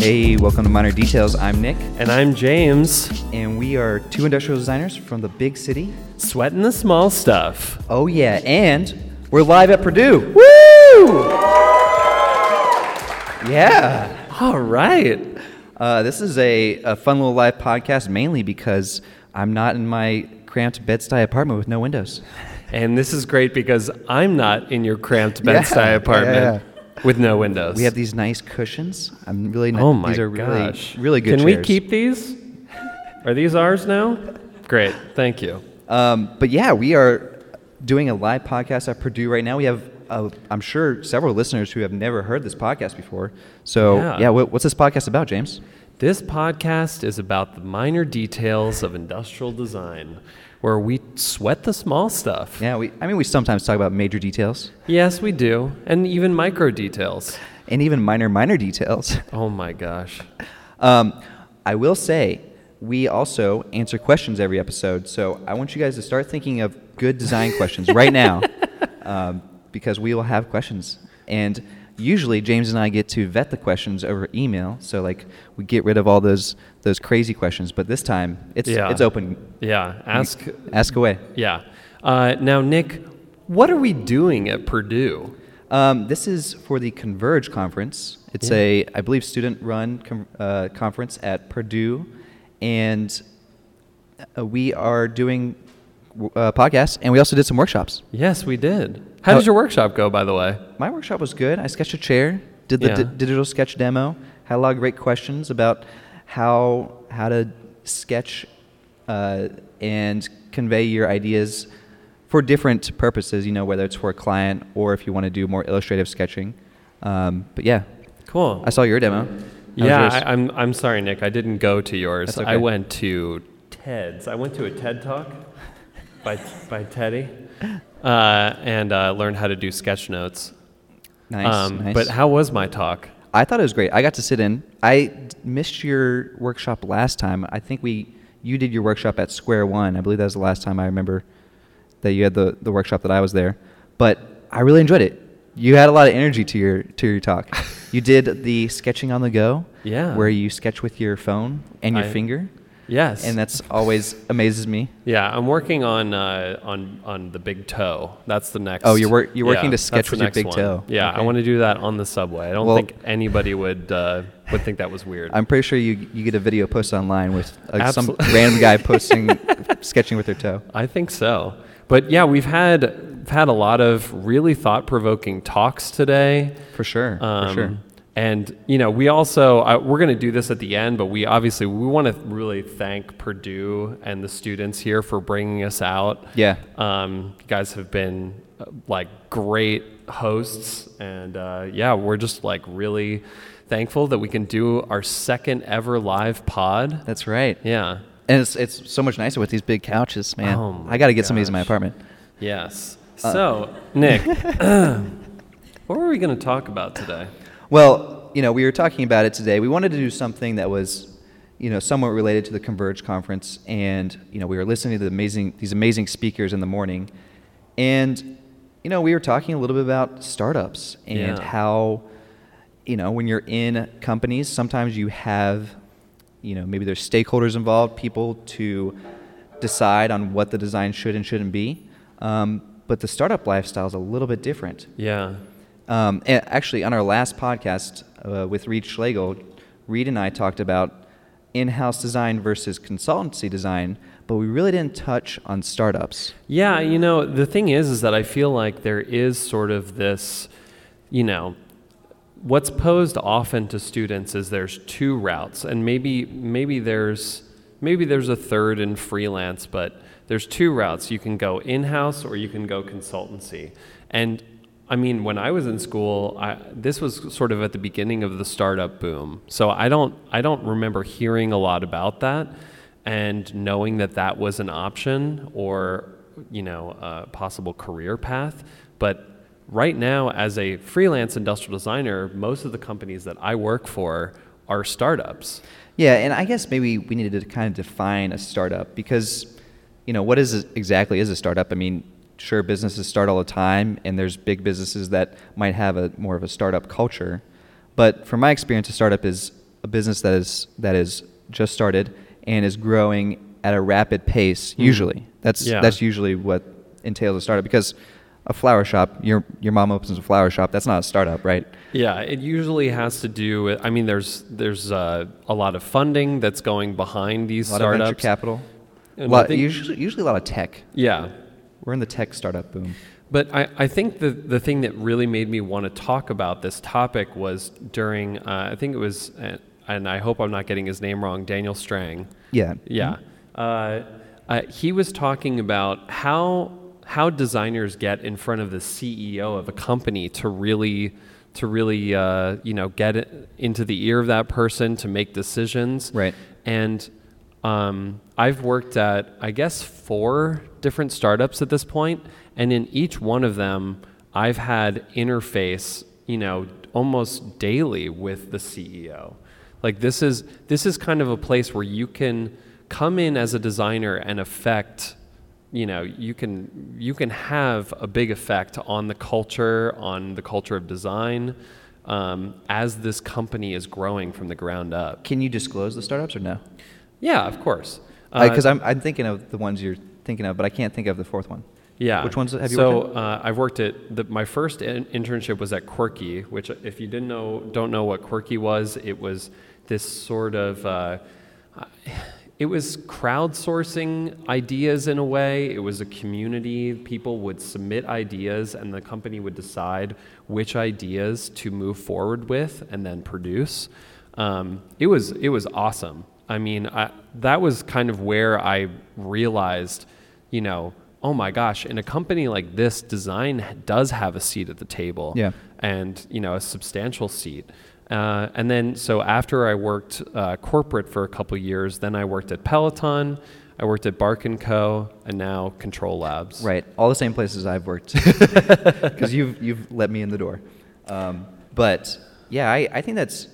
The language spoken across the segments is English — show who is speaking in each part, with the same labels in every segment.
Speaker 1: Hey, welcome to Minor Details. I'm Nick,
Speaker 2: And I'm James,
Speaker 1: and we are two industrial designers from the big city.
Speaker 2: sweating the small stuff.
Speaker 1: Oh, yeah, and we're live at Purdue. Woo! Yeah.
Speaker 2: All right.
Speaker 1: Uh, this is a, a fun little live podcast mainly because I'm not in my cramped Bed-Stuy apartment with no windows.
Speaker 2: And this is great because I'm not in your cramped
Speaker 1: Yeah,
Speaker 2: Bed-Stuy apartment
Speaker 1: yeah.
Speaker 2: With no windows.
Speaker 1: We have these nice cushions. I'm really
Speaker 2: Oh my
Speaker 1: these are
Speaker 2: gosh.
Speaker 1: really really good
Speaker 2: Can we keep these? Are these ours now? Great. Thank you.
Speaker 1: Um, but yeah, we are doing a live podcast at Purdue right now. We have, uh, I'm sure, several listeners who have never heard this podcast before. So
Speaker 2: Yeah.
Speaker 1: yeah, what, what's this podcast about, James?
Speaker 2: This podcast is about the minor details of industrial design, where we sweat the small stuff.
Speaker 1: Yeah, we. I mean, we sometimes talk about major details
Speaker 2: Yes, we do. And even micro details.
Speaker 1: and even minor minor details.
Speaker 2: Oh my gosh.
Speaker 1: Um, I will say we also answer questions every episode. So I want you guys to start thinking of good design questions right now, um, because we will have questions. And usually James and I get to vet the questions over email. So like we get rid of all those those crazy questions. But this time it's
Speaker 2: Yeah.
Speaker 1: it's open.
Speaker 2: Yeah. Ask
Speaker 1: Ask away.
Speaker 2: Yeah. Uh, now, Nick, what are we doing at Purdue?
Speaker 1: Um, this is for the Converge conference. It's
Speaker 2: Yeah.
Speaker 1: a, I believe, student-run com- uh, conference at Purdue, and uh, we are doing uh, podcasts, and we also did some workshops.
Speaker 2: Yes, we did. How
Speaker 1: How-
Speaker 2: did your workshop go, by the way?
Speaker 1: My workshop was good. I sketched a chair, did the
Speaker 2: Yeah.
Speaker 1: di- digital sketch demo, had a lot of great questions about how how to sketch uh, and convey your ideas for different purposes. You know, whether it's for a client or if you want to do more illustrative sketching. Um, but yeah,
Speaker 2: Cool.
Speaker 1: I saw your demo. How
Speaker 2: yeah? I, I'm, I'm sorry, Nick. I didn't go to yours.
Speaker 1: That's
Speaker 2: I went to TED's. I went to a TED Talk by, by Teddy uh, and uh, learned how to do sketch notes.
Speaker 1: nice,
Speaker 2: Um,
Speaker 1: nice.
Speaker 2: But how was my talk?
Speaker 1: I thought it was great. I got to sit in. I d- missed your workshop last time. I think we you did your workshop at Square One. I believe that was the last time I remember that you had the, the workshop that I was there. But I really enjoyed it. You had a lot of energy to your to your talk. you did the sketching on the go,
Speaker 2: Yeah.
Speaker 1: where you sketch with your phone and your
Speaker 2: I-
Speaker 1: finger,
Speaker 2: Yes.
Speaker 1: and that's always amazes me.
Speaker 2: Yeah, I'm working on uh, on on the big toe. That's the next.
Speaker 1: Oh, you're work- you're working
Speaker 2: yeah,
Speaker 1: to sketch with your big
Speaker 2: one.
Speaker 1: toe.
Speaker 2: Yeah, I want to do that on the subway. I don't
Speaker 1: Well-
Speaker 2: think anybody would uh, would think that was weird.
Speaker 1: I'm pretty sure you you get a video posted online with like some random guy posting sketching with their toe.
Speaker 2: I think so. But yeah, we've had had a lot of really thought provoking talks today.
Speaker 1: For sure.
Speaker 2: Um,
Speaker 1: for sure.
Speaker 2: And you know, we also uh, we're going to do this at the end, but we obviously we want to really thank Purdue and the students here for bringing us out.
Speaker 1: Yeah.
Speaker 2: Um, you guys have been uh, like great hosts, and uh, yeah, we're just like really thankful that we can do our second ever live pod.
Speaker 1: That's right.
Speaker 2: Yeah.
Speaker 1: And it's it's so much nicer with these big couches, man.
Speaker 2: Oh
Speaker 1: I got to get some of these in my apartment.
Speaker 2: Yes.
Speaker 1: Uh,
Speaker 2: So, Nick, what were we going to talk about today?
Speaker 1: Well, you know, we were talking about it today. We wanted to do something that was, you know, somewhat related to the Converge conference, and you know, we were listening to the amazing these amazing speakers in the morning, and you know, we were talking a little bit about startups and
Speaker 2: Yeah.
Speaker 1: how, you know, when you're in companies, sometimes you have, you know, maybe there's stakeholders involved, people to decide on what the design should and shouldn't be. Um, but the startup lifestyle is a little bit different.
Speaker 2: Yeah.
Speaker 1: Um, actually, on our last podcast uh, with Reed Schlegel, Reed and I talked about in-house design versus consultancy design, but we really didn't touch on startups.
Speaker 2: Yeah, you know, the thing is is that I feel like there is sort of this, you know, what's posed often to students is there's two routes and maybe maybe there's maybe there's a third in freelance, but there's two routes. You can go in-house or you can go consultancy. And I mean, when I was in school, I, this was sort of at the beginning of the startup boom. So I don't I don't remember hearing a lot about that and knowing that that was an option or you know a possible career path. But right now, as a freelance industrial designer, most of the companies that I work for are startups.
Speaker 1: Yeah, and I guess maybe we needed to kind of define a startup because, you know, what is exactly is a startup? I mean, sure, businesses start all the time, and there's big businesses that might have a more of a startup culture. But from my experience, a startup is a business that is that is just started and is growing at a rapid pace. Usually, that's
Speaker 2: Yeah.
Speaker 1: that's usually what entails a startup because a flower shop, your your mom opens a flower shop. That's not a startup, right?
Speaker 2: Yeah, it usually has to do with. I mean, there's there's uh, a lot of funding that's going behind these
Speaker 1: A lot
Speaker 2: startups.
Speaker 1: of venture capital.
Speaker 2: And
Speaker 1: lot,
Speaker 2: think-
Speaker 1: usually, usually a lot of tech.
Speaker 2: Yeah,
Speaker 1: We're in the tech startup boom.
Speaker 2: but I, I think the the thing that really made me want to talk about this topic was during. Uh, I think it was, uh, and I hope I'm not getting his name wrong. Daniel Strang.
Speaker 1: Yeah.
Speaker 2: Yeah. Uh, uh, he was talking about how how designers get in front of the CEO of a company to really to really uh, you know get it into the ear of that person to make decisions.
Speaker 1: Right.
Speaker 2: And um, I've worked at I guess four different startups at this point, and in each one of them, I've had interface you know almost daily with the CEO. Like this is this is kind of a place where you can come in as a designer and affect you know you can you can have a big effect on the culture on the culture of design um, as this company is growing from the ground up
Speaker 1: Can you disclose the startups or no?
Speaker 2: yeah of course Uh,
Speaker 1: Because I'm, I'm thinking of the ones you're thinking of, but I can't think of the fourth one.
Speaker 2: Yeah.
Speaker 1: Which ones have you
Speaker 2: so,
Speaker 1: worked
Speaker 2: uh, I've worked at the, my first in- internship was at Quirky, which if you didn't know, don't know what Quirky was, it was this sort of, uh, it was crowdsourcing ideas in a way. It was a community. People would submit ideas, and the company would decide which ideas to move forward with and then produce. Um, it was it was awesome. I mean, I, that was kind of where I realized, you know, oh my gosh, in a company like this, design does have a seat at the table.
Speaker 1: Yeah.
Speaker 2: And, you know, a substantial seat. Uh, and then, so after I worked uh, corporate for a couple years, then I worked at Peloton, I worked at Bark & Co., and now Control Labs.
Speaker 1: Right. All the same places I've worked. Because you've, you've let me in the door. Um, but yeah, I, I think that's,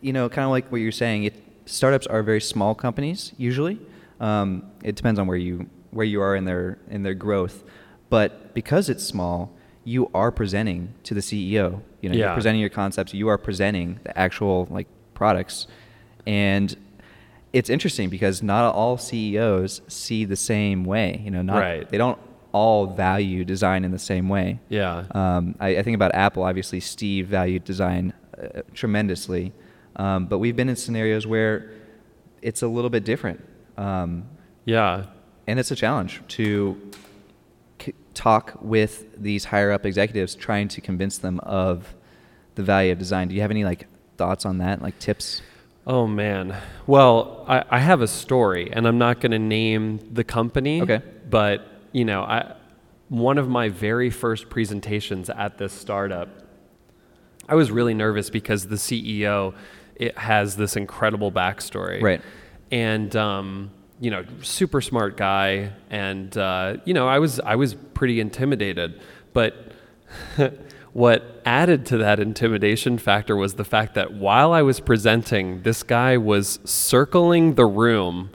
Speaker 1: you know, kind of like what you're saying. It, startups are very small companies usually. Um, it depends on where you where you are in their in their growth. But because it's small, you are presenting to the CEO. You know,
Speaker 2: Yeah.
Speaker 1: you're presenting your concepts. You are presenting the actual like products, and it's interesting because not all CEOs see the same way. You know, not
Speaker 2: Right.
Speaker 1: they don't all value design in the same way.
Speaker 2: Yeah.
Speaker 1: Um, I, I think about Apple. Obviously, Steve valued design uh, tremendously, um, but we've been in scenarios where it's a little bit different, um,
Speaker 2: yeah.
Speaker 1: and it's a challenge to c- talk with these higher up executives, trying to convince them of the value of design. Do you have any like thoughts on that, like tips?
Speaker 2: Oh man. Well, I, I have a story, and I'm not going to name the company.
Speaker 1: Okay.
Speaker 2: But you know, I one of my very first presentations at this startup, I was really nervous because the CEO it has this incredible backstory.
Speaker 1: Right.
Speaker 2: And um, you know, super smart guy, and uh, you know, I was I was pretty intimidated, but. what added to that intimidation factor was the fact that while I was presenting, this guy was circling the room,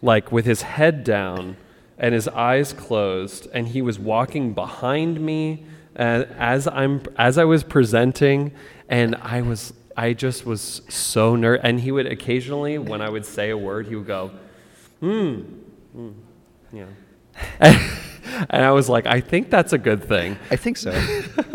Speaker 2: like with his head down and his eyes closed, and he was walking behind me uh, as I'm as I was presenting, and I was I just was so nervous. And he would occasionally, when I would say a word, he would go, "Hmm, hmm, yeah." and I was like, I think that's a good thing.
Speaker 1: I think so.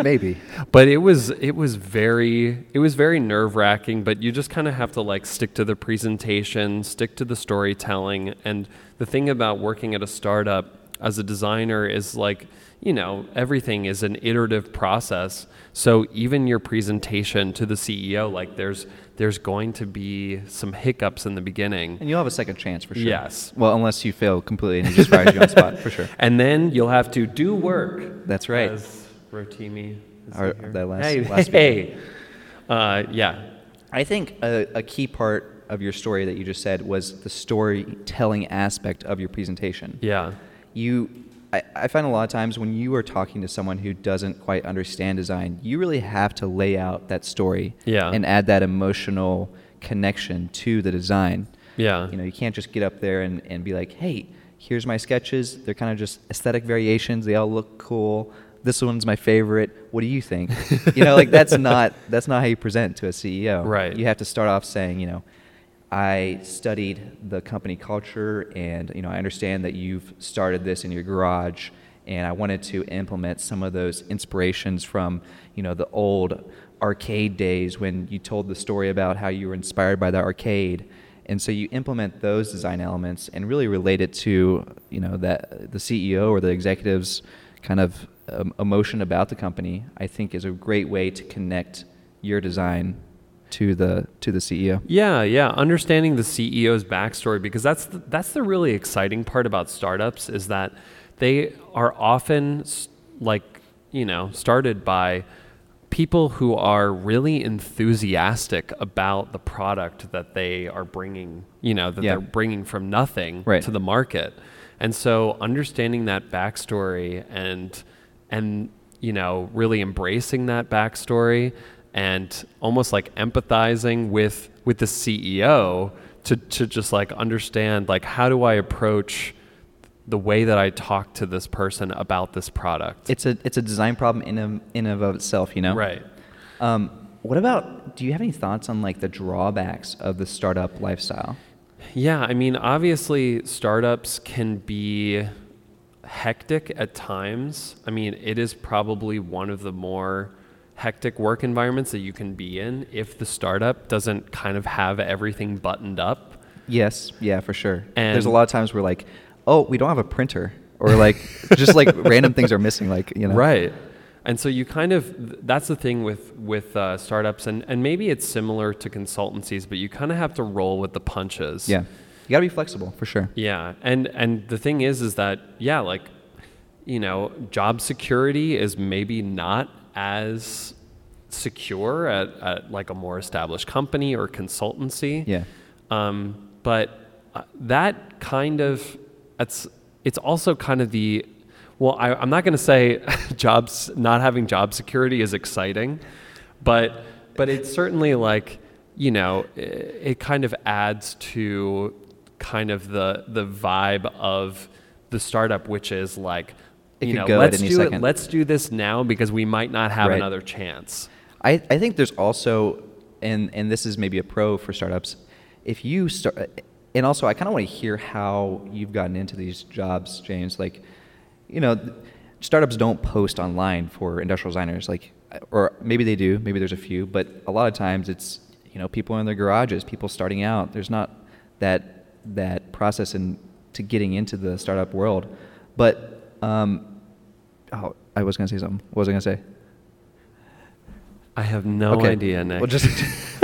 Speaker 1: Maybe.
Speaker 2: But it was it was very it was very nerve wracking. But you just kind of have to like stick to the presentation, stick to the storytelling. And the thing about working at a startup as a designer is like you know everything is an iterative process. So even your presentation to the CEO, like there's there's going to be some hiccups in the beginning.
Speaker 1: And you'll have a second chance for sure.
Speaker 2: Yes.
Speaker 1: Well, unless you fail completely and he just fires you on spot for sure.
Speaker 2: And then you'll have to do work.
Speaker 1: That's right.
Speaker 2: As Rotimi.
Speaker 1: Our- that last-
Speaker 2: hey,
Speaker 1: last
Speaker 2: hey. Uh, yeah.
Speaker 1: I think a, a key part of your story that you just said was the storytelling aspect of your presentation.
Speaker 2: Yeah.
Speaker 1: You, I, I find a lot of times when you are talking to someone who doesn't quite understand design, you really have to lay out that story
Speaker 2: Yeah.
Speaker 1: and add that emotional connection to the design.
Speaker 2: Yeah.
Speaker 1: You know, you can't just get up there and, and be like, hey, here's my sketches. They're kind of just aesthetic variations. They all look cool, this one's my favorite. What do you think? you know, like that's not that's not how you present to a CEO.
Speaker 2: Right.
Speaker 1: You have to start off saying, you know, I studied the company culture, and you know, I understand that you've started this in your garage, and I wanted to implement some of those inspirations from you know the old arcade days when you told the story about how you were inspired by the arcade. And so you implement those design elements and really relate it to you know that the CEO or the executives kind of um, emotion about the company. I think is a great way to connect your design to the to the CEO.
Speaker 2: Yeah, yeah, understanding the CEO's backstory because that's the, that's the really exciting part about startups is that they are often like you know started by people who are really enthusiastic about the product that they are bringing, you know, that
Speaker 1: Yeah.
Speaker 2: they're bringing from nothing
Speaker 1: Right.
Speaker 2: to the market. And so understanding that backstory and and you know, really embracing that backstory and almost like empathizing with with the CEO to to just like understand like how do I approach the way that I talk to this person about this product.
Speaker 1: It's a it's a design problem in of, in and of itself, you know.
Speaker 2: Right.
Speaker 1: Um, what about? Do you have any thoughts on like the drawbacks of the startup lifestyle?
Speaker 2: Yeah, I mean, obviously, startups can be hectic at times. I mean, it is probably one of the more hectic work environments that you can be in if the startup doesn't kind of have everything buttoned up.
Speaker 1: Yes, yeah, for sure. And There's a lot of times where like, oh, we don't have a printer, or like just like random things are missing, like you know.
Speaker 2: Right. And so you kind of that's the thing with with uh, startups, and and maybe it's similar to consultancies, but you kind of have to roll with the punches.
Speaker 1: Yeah, you gotta be flexible for sure.
Speaker 2: Yeah, and and the thing is, is that yeah, like, you know, job security is maybe not as secure at, at like a more established company or consultancy.
Speaker 1: Yeah.
Speaker 2: Um, but uh, that kind of it's it's also kind of the well, I, I'm not going to say jobs not having job security is exciting, but but it's certainly like you know it, it kind of adds to kind of the the vibe of the startup, which is like
Speaker 1: It
Speaker 2: you know let's do
Speaker 1: second.
Speaker 2: it let's do this now because we might not have
Speaker 1: Right.
Speaker 2: another chance.
Speaker 1: I, I think there's also, and and this is maybe a pro for startups, if you start, and also I kind of want to hear how you've gotten into these jobs, James. Like, you know, startups don't post online for industrial designers, like, or maybe they do, maybe there's a few, but a lot of times it's you know people in their garages, people starting out. There's not that that process in to getting into the startup world, but um, oh, I was gonna say something. What was I gonna say?
Speaker 2: I have no
Speaker 1: Okay.
Speaker 2: idea, Nick.
Speaker 1: Well, just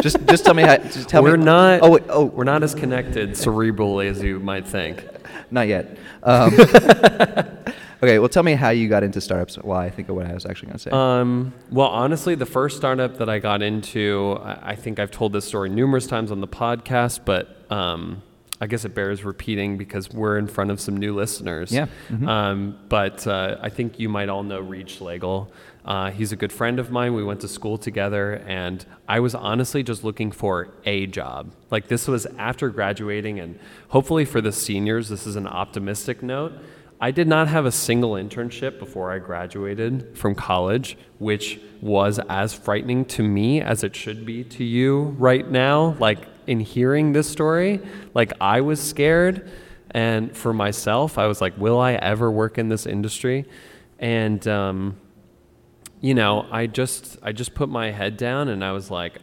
Speaker 1: just just tell me how. Just tell
Speaker 2: we're
Speaker 1: me.
Speaker 2: not.
Speaker 1: Oh, wait, oh,
Speaker 2: we're not as connected cerebrally as you might think.
Speaker 1: not yet. Um, okay, well, tell me how you got into startups. While I think of what I was actually going to say.
Speaker 2: Um, well, honestly, the first startup that I got into, I, I think I've told this story numerous times on the podcast, but um, I guess it bears repeating because we're in front of some new listeners.
Speaker 1: Yeah, mhm.
Speaker 2: Um, but uh, I think you might all know Reed Schlegel. Uh, he's a good friend of mine. We went to school together, and I was honestly just looking for a job. Like, this was after graduating, and hopefully for the seniors, this is an optimistic note. I did not have a single internship before I graduated from college, which was as frightening to me as it should be to you right now. Like, in hearing this story, like, I was scared. And for myself, I was like, will I ever work in this industry? And, um, you know, I just I just put my head down and I was like,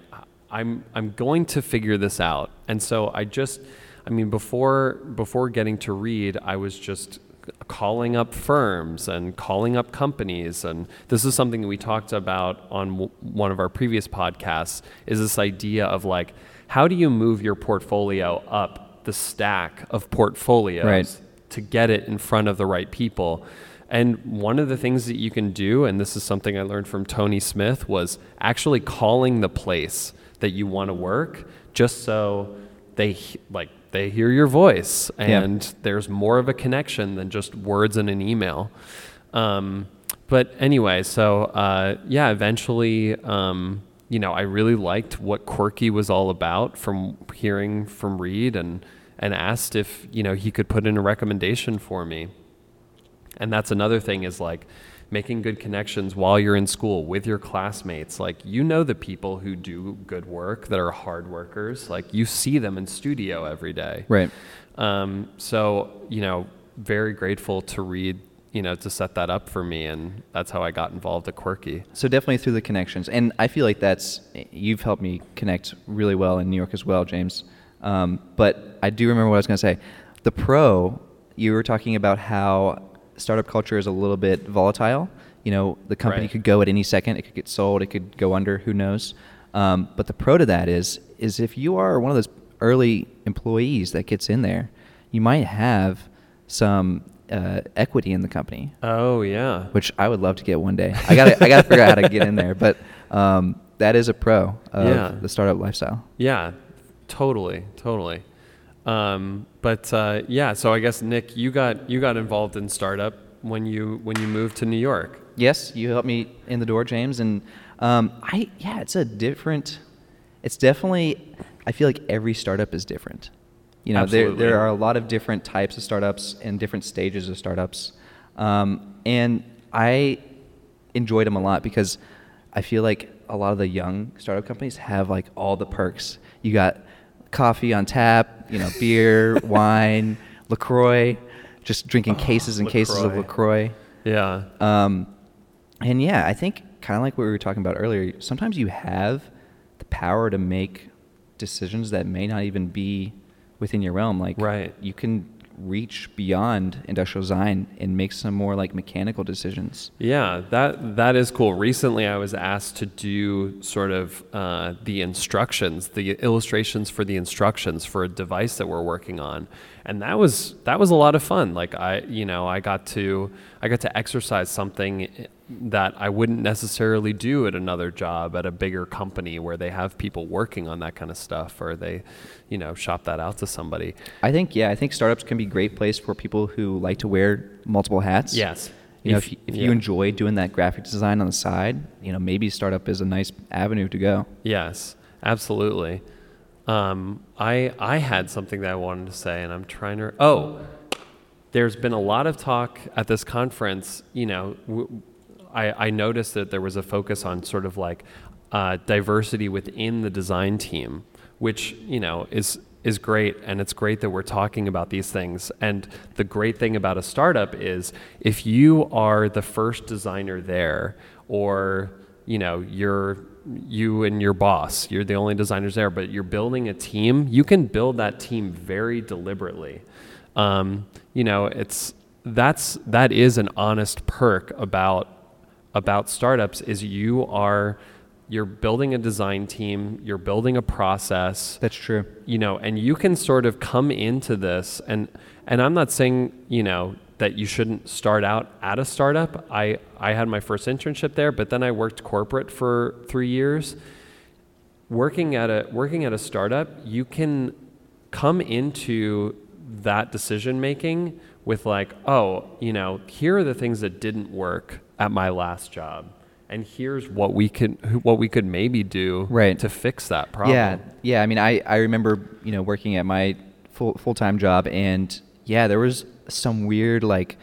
Speaker 2: I'm I'm going to figure this out. And so I just, I mean, before before getting to Reed, I was just calling up firms and calling up companies and this is something that we talked about on w- one of our previous podcasts is this idea of like how do you move your portfolio up the stack of portfolios
Speaker 1: Right.
Speaker 2: to get it in front of the right people. And one of the things that you can do, and this is something I learned from Tony Smith, was actually calling the place that you want to work just so they like they hear your voice
Speaker 1: Yeah.
Speaker 2: and there's more of a connection than just words in an email. Um, but anyway, so uh, yeah, eventually, um, you know, I really liked what Quirky was all about from hearing from Reed and and asked if you know he could put in a recommendation for me. And that's another thing is like making good connections while you're in school with your classmates. Like you know the people who do good work that are hard workers. Like you see them in studio every day.
Speaker 1: Right.
Speaker 2: Um, so you know, very grateful to Reed. You know, to set that up for me, and that's how I got involved at Quirky.
Speaker 1: So definitely through the connections, and I feel like that's you've helped me connect really well in New York as well, James. Um, but I do remember what I was going to say. The pro, you were talking about how startup culture is a little bit volatile. You know, the company
Speaker 2: Right.
Speaker 1: could go at any second. It could get sold. It could go under. Who knows? Um, but the pro to that is is if you are one of those early employees that gets in there, you might have some uh, equity in the company
Speaker 2: Oh yeah,
Speaker 1: which I would love to get one day. I got to I got to figure out how to get in there, but um, that is a pro of
Speaker 2: Yeah.
Speaker 1: the startup lifestyle.
Speaker 2: Yeah, totally, totally. Um, but uh, yeah, so I guess Nick, you got you got involved in startup when you when you moved to New York.
Speaker 1: Yes, you helped me in the door, James, and um, I yeah, it's a different. It's definitely. I feel like every startup is different. You know, there
Speaker 2: Absolutely.
Speaker 1: there are a lot of different types of startups and different stages of startups, um, and I enjoyed them a lot because I feel like a lot of the young startup companies have like all the perks. You got coffee on tap, you know, beer, wine, LaCroix, just drinking cases and cases of
Speaker 2: LaCroix.
Speaker 1: LaCroix.
Speaker 2: Yeah,
Speaker 1: Um, and yeah, I think kind of like what we were talking about earlier. Sometimes you have the power to make decisions that may not even be within your realm. Like
Speaker 2: Right.
Speaker 1: you can reach beyond industrial design and make some more like mechanical decisions.
Speaker 2: yeah, that that is cool. Recently, I was asked to do sort of uh, the instructions, the illustrations for the instructions for a device that we're working on, and that was that was a lot of fun. Like I, you know, I got to I got to exercise something that I wouldn't necessarily do at another job at a bigger company where they have people working on that kind of stuff, or they, you know, shop that out to somebody.
Speaker 1: I think yeah, I think startups can be a great place for people who like to wear multiple hats.
Speaker 2: Yes.
Speaker 1: You know,
Speaker 2: If-
Speaker 1: if, you- if
Speaker 2: yeah.
Speaker 1: you enjoy doing that graphic design on the side, you know, maybe startup is a nice avenue to go.
Speaker 2: Yes, absolutely. Um, I I had something that I wanted to say, and I'm trying to. Oh, there's been a lot of talk at this conference. You know, w- I I noticed that there was a focus on sort of like uh, diversity within the design team, which you know is is great, and it's great that we're talking about these things. And the great thing about a startup is if you are the first designer there, or you know you're you and your boss you're the only designers there but you're building a team you can build that team very deliberately um, you know it's that's that is an honest perk about about startups is you are you're building a design team you're building a process.
Speaker 1: That's true.
Speaker 2: you know and you can sort of come into this and and i'm not saying you know that you shouldn't start out at a startup. I i had my first internship there but then i worked corporate for three years. Working at a working at a startup you can come into that decision making with like oh you know here are the things that didn't work at my last job and here's what we could what we could maybe do
Speaker 1: Right.
Speaker 2: to fix that problem
Speaker 1: Yeah, yeah. I mean, I, I remember you know working at my full full time job, and yeah, there was some weird like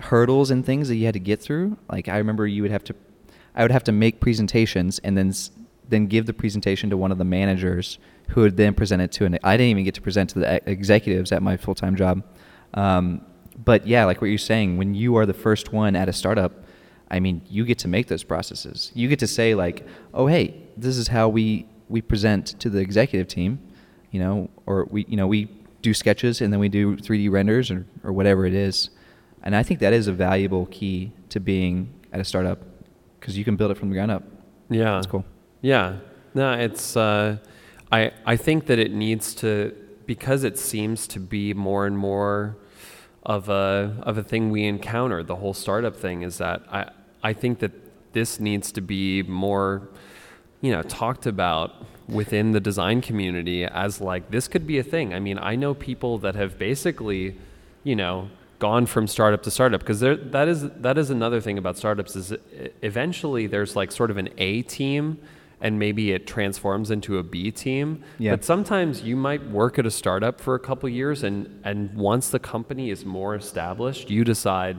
Speaker 1: hurdles and things that you had to get through. Like I remember you would have to, I would have to make presentations and then then give the presentation to one of the managers who would then present it to an. I didn't even get to present to the executives at my full time job. Um, but yeah, like what you're saying, when you are the first one at a startup, I mean, you get to make those processes. You get to say like, "Oh, hey, this is how we we present to the executive team," you know, or we you know we do sketches and then we do 3D renders or or whatever it is. And I think that is a valuable key to being at a startup because you can build it from the ground up.
Speaker 2: Yeah.
Speaker 1: That's cool.
Speaker 2: Yeah. No, it's uh, I I think that it needs to because it seems to be more and more of a of a thing we encounter. The whole startup thing is that I I think that this needs to be more you know talked about within the design community as like this could be a thing. I mean, I know people that have basically, you know, gone from startup to startup because that is that is another thing about startups is eventually there's like sort of an A team and maybe it transforms into a B team.
Speaker 1: Yeah.
Speaker 2: But sometimes you might work at a startup for a couple years and and once the company is more established, you decide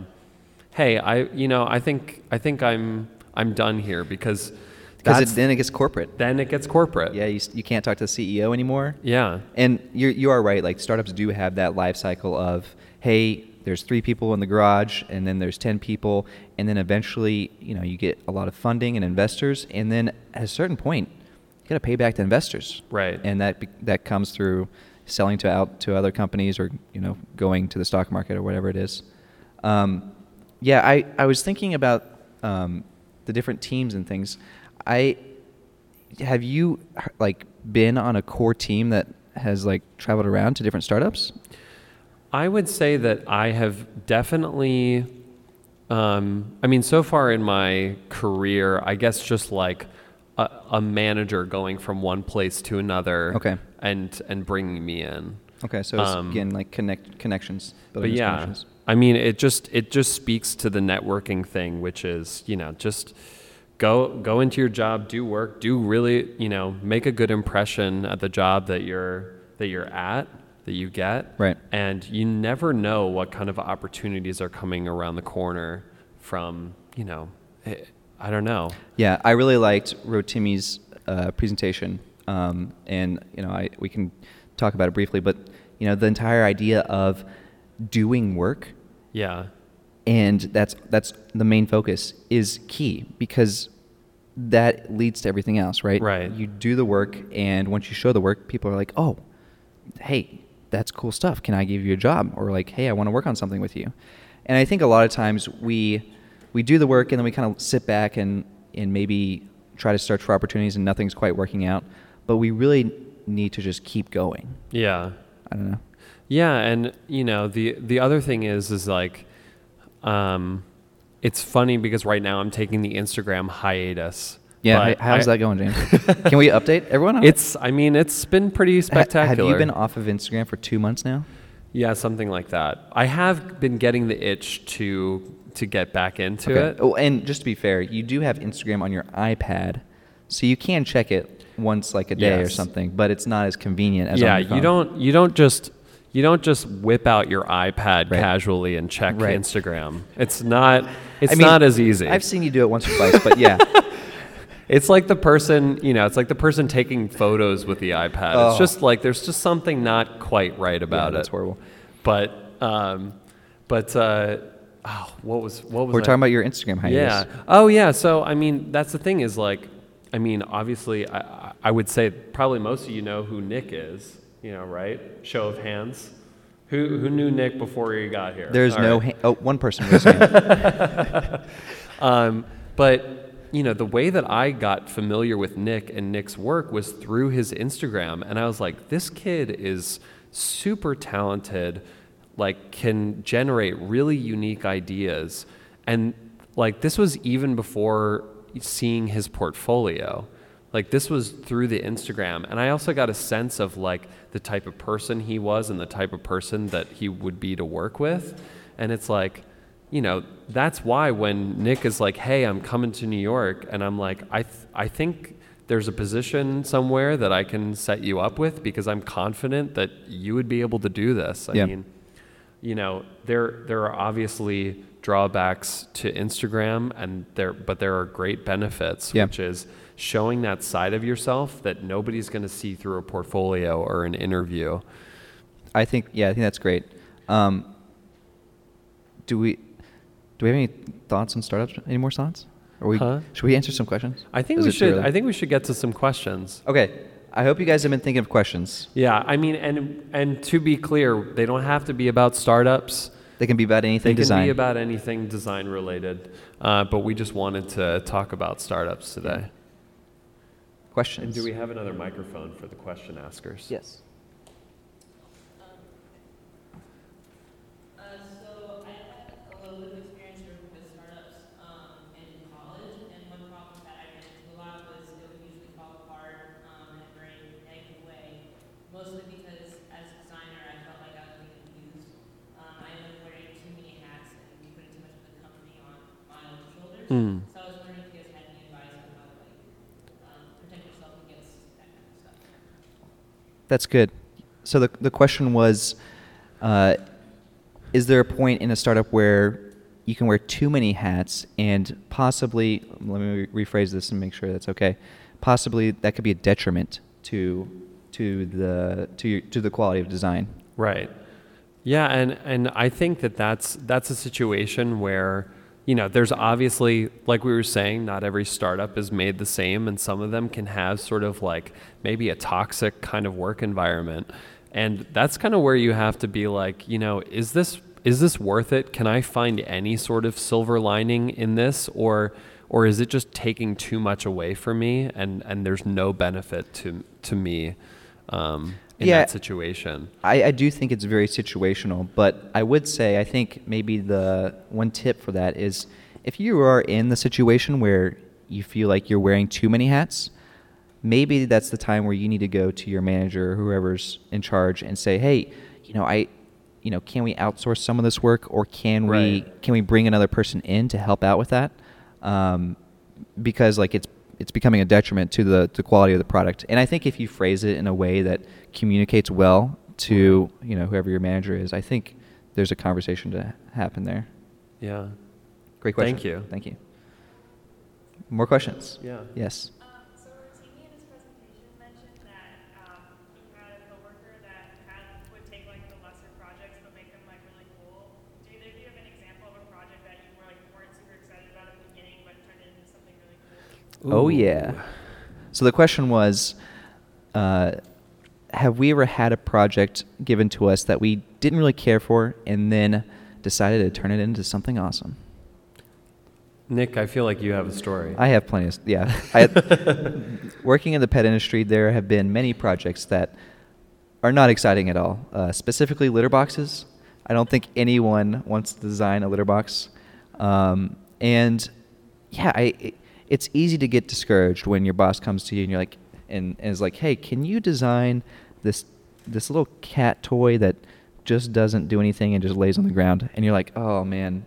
Speaker 2: hey, I you know I think I think I'm I'm done here because
Speaker 1: Because then it gets corporate.
Speaker 2: then it gets corporate.
Speaker 1: Yeah, you, you can't talk to the CEO anymore.
Speaker 2: Yeah.
Speaker 1: And you're, you are right. Like startups do have that life cycle of, hey, there's three people in the garage, and then there's ten people, and then eventually, you know, you get a lot of funding and investors, and then at a certain point, you got to pay back to investors.
Speaker 2: Right.
Speaker 1: And that that comes through selling to out to other companies, or you know, going to the stock market or whatever it is. Um, yeah, I I was thinking about um, the different teams and things. I have you like been on a core team that has like traveled around to different startups?
Speaker 2: I would say that I have definitely, um, I mean, so far in my career, I guess just like a, a manager going from one place to another,
Speaker 1: Okay.
Speaker 2: and and bringing me in.
Speaker 1: Okay, so it's,
Speaker 2: Um,
Speaker 1: again, like connect connections.
Speaker 2: But yeah,
Speaker 1: connections.
Speaker 2: I mean, it just it just speaks to the networking thing, which is you know just go go into your job, do work, do really you know make a good impression at the job that you're that you're at that you get,
Speaker 1: Right.
Speaker 2: And you never know what kind of opportunities are coming around the corner from you know eh, I don't know.
Speaker 1: Yeah, I really liked Rotimi's uh, presentation, um, and you know, I we can talk about it briefly, but you know, the entire idea of doing work
Speaker 2: Yeah,
Speaker 1: and that's that's the main focus is key because that leads to everything else right
Speaker 2: Right.
Speaker 1: you do the work and once you show the work people are like oh hey that's cool stuff. Can i give you a job? Or like hey i want to work on something with you. And i think a lot of times we we do the work and then we kind of sit back and and maybe try to search for opportunities and nothing's quite working out but we really need to just keep going.
Speaker 2: Yeah.
Speaker 1: i don't know.
Speaker 2: Yeah, and you know the the other thing is is like, um, it's funny because right now I'm taking the Instagram hiatus.
Speaker 1: Yeah
Speaker 2: but
Speaker 1: how's
Speaker 2: I-
Speaker 1: that going james can we update everyone on?
Speaker 2: It's I mean it's been pretty spectacular.
Speaker 1: Have you been off of Instagram for two months now?
Speaker 2: Yeah, something like that. I have been getting the itch to to get back into
Speaker 1: Okay.
Speaker 2: it.
Speaker 1: Oh, and just to be fair, you do have Instagram on your iPad, so you can check it once like a day or something. But it's not as convenient as
Speaker 2: yeah,
Speaker 1: on your phone.
Speaker 2: you don't you don't just you don't just whip out your iPad
Speaker 1: Right.
Speaker 2: casually and check
Speaker 1: Right.
Speaker 2: Instagram. It's not it's
Speaker 1: I mean,
Speaker 2: not as easy.
Speaker 1: I've seen you do it once or twice, but yeah,
Speaker 2: It's like the person, you know, it's like the person taking photos with the iPad. It's
Speaker 1: Oh.
Speaker 2: just like there's just something not quite right about
Speaker 1: that's
Speaker 2: it.
Speaker 1: horrible.
Speaker 2: But, um, but, uh, oh, what was what was
Speaker 1: We're
Speaker 2: I-
Speaker 1: talking about your Instagram hiatus.
Speaker 2: Yeah. Oh, yeah. So I mean, that's the thing is like, I mean, obviously, I, I- would say probably most of you know who Nick is. You know, right? Show of hands. Who who knew Nick before he got here?
Speaker 1: There's
Speaker 2: All
Speaker 1: no
Speaker 2: right.
Speaker 1: ha- oh one person hand.
Speaker 2: Um, but you know, the way that I got familiar with Nick and Nick's work was through his Instagram, and I was like, this kid is super talented, like can generate really unique ideas, and like this was even before seeing his portfolio. Like this was through the Instagram, and I also got a sense of like the type of person he was and the type of person that he would be to work with, and it's like you know, that's why when Nick is like, "Hey, I'm coming to New York," and I'm like, "I th- I think there's a position somewhere that I can set you up with because I'm confident that you would be able to do this." I
Speaker 1: Yeah.
Speaker 2: mean, you know, there there are obviously drawbacks to Instagram, and there but there are great benefits,
Speaker 1: Yeah.
Speaker 2: which is showing that side of yourself that nobody's going to see through a portfolio or an interview.
Speaker 1: I think yeah, I think that's great. Um, do we do we have any thoughts on startups? Any more thoughts? Or we
Speaker 2: Huh?
Speaker 1: should we answer some questions?
Speaker 2: I think
Speaker 1: Is
Speaker 2: we should.
Speaker 1: early?
Speaker 2: I think we should get to some questions.
Speaker 1: Okay. I hope you guys have been thinking of questions.
Speaker 2: Yeah, I mean, and and to be clear, they don't have to be about startups.
Speaker 1: They can be about anything
Speaker 2: They
Speaker 1: anything
Speaker 2: can
Speaker 1: design.
Speaker 2: be about anything design related. Uh, but we just wanted to talk about startups today.
Speaker 1: questions.
Speaker 2: And do we have another microphone for the question askers?
Speaker 1: Yes.
Speaker 3: Uh, so I had a little bit of experience working with startups um, in college, and one problem that I ran into a lot was it would usually fall apart um, in a very negative way, mostly because as a designer I felt like I was being confused. Um, I ended up wearing too many hats and be putting too much of the company on my own shoulders.
Speaker 2: Hmm.
Speaker 3: So I was wondering if you guys had any advice on how to like um, protect yourself against that kind of stuff.
Speaker 1: That's good. So the the question was, uh, is there a point in a startup where you can wear too many hats and possibly let me re- rephrase this and make sure that's okay. Possibly that could be a detriment to to the to your, to the quality of design.
Speaker 2: Right. Yeah, and and I think that that's that's a situation where you know there's obviously like we were saying not every startup is made the same and some of them can have sort of like maybe a toxic kind of work environment. And that's kind of where you have to be like you know is this is this worth it? Can i find any sort of silver lining in this? Or or is it just taking too much away from me and and there's no benefit to to me? Um, in
Speaker 1: Yeah.
Speaker 2: that situation
Speaker 1: I, I do think it's very situational, but I would say I think maybe the one tip for that is if you are in the situation where you feel like you're wearing too many hats, maybe that's the time where you need to go to your manager or whoever's in charge and say, hey, you know, I, you know, can we outsource some of this work or can we can we bring another person in to help out with that? Um, because like it's it's becoming a detriment to the the quality of the product. And I think if you phrase it in a way that communicates well to you know whoever your manager is, I think there's a conversation to happen there.
Speaker 2: yeah
Speaker 1: Great question.
Speaker 2: Thank you.
Speaker 1: Thank you. More questions?
Speaker 2: Yeah.
Speaker 1: Yes.
Speaker 4: Um, so Rotimi in his presentation mentioned that um, he had a coworker that had would take like the lesser projects but make them like really cool. Do either of you have an example of a project that you were like weren't super excited about at the beginning but turned into something really cool?
Speaker 1: Oh yeah. So the question was, uh, have we ever had a project given to us that we didn't really care for and then decided to turn it into something awesome?
Speaker 2: Nick, I feel like you have a story.
Speaker 1: I have plenty of yeah. I, working in the pet industry, there have been many projects that are not exciting at all. Uh, specifically, litter boxes. I don't think anyone wants to design a litter box, um, and yeah, I. It, it's easy to get discouraged when your boss comes to you and you're like, and, and is like, hey, can you design this this little cat toy that just doesn't do anything and just lays on the ground? And you're like, oh man,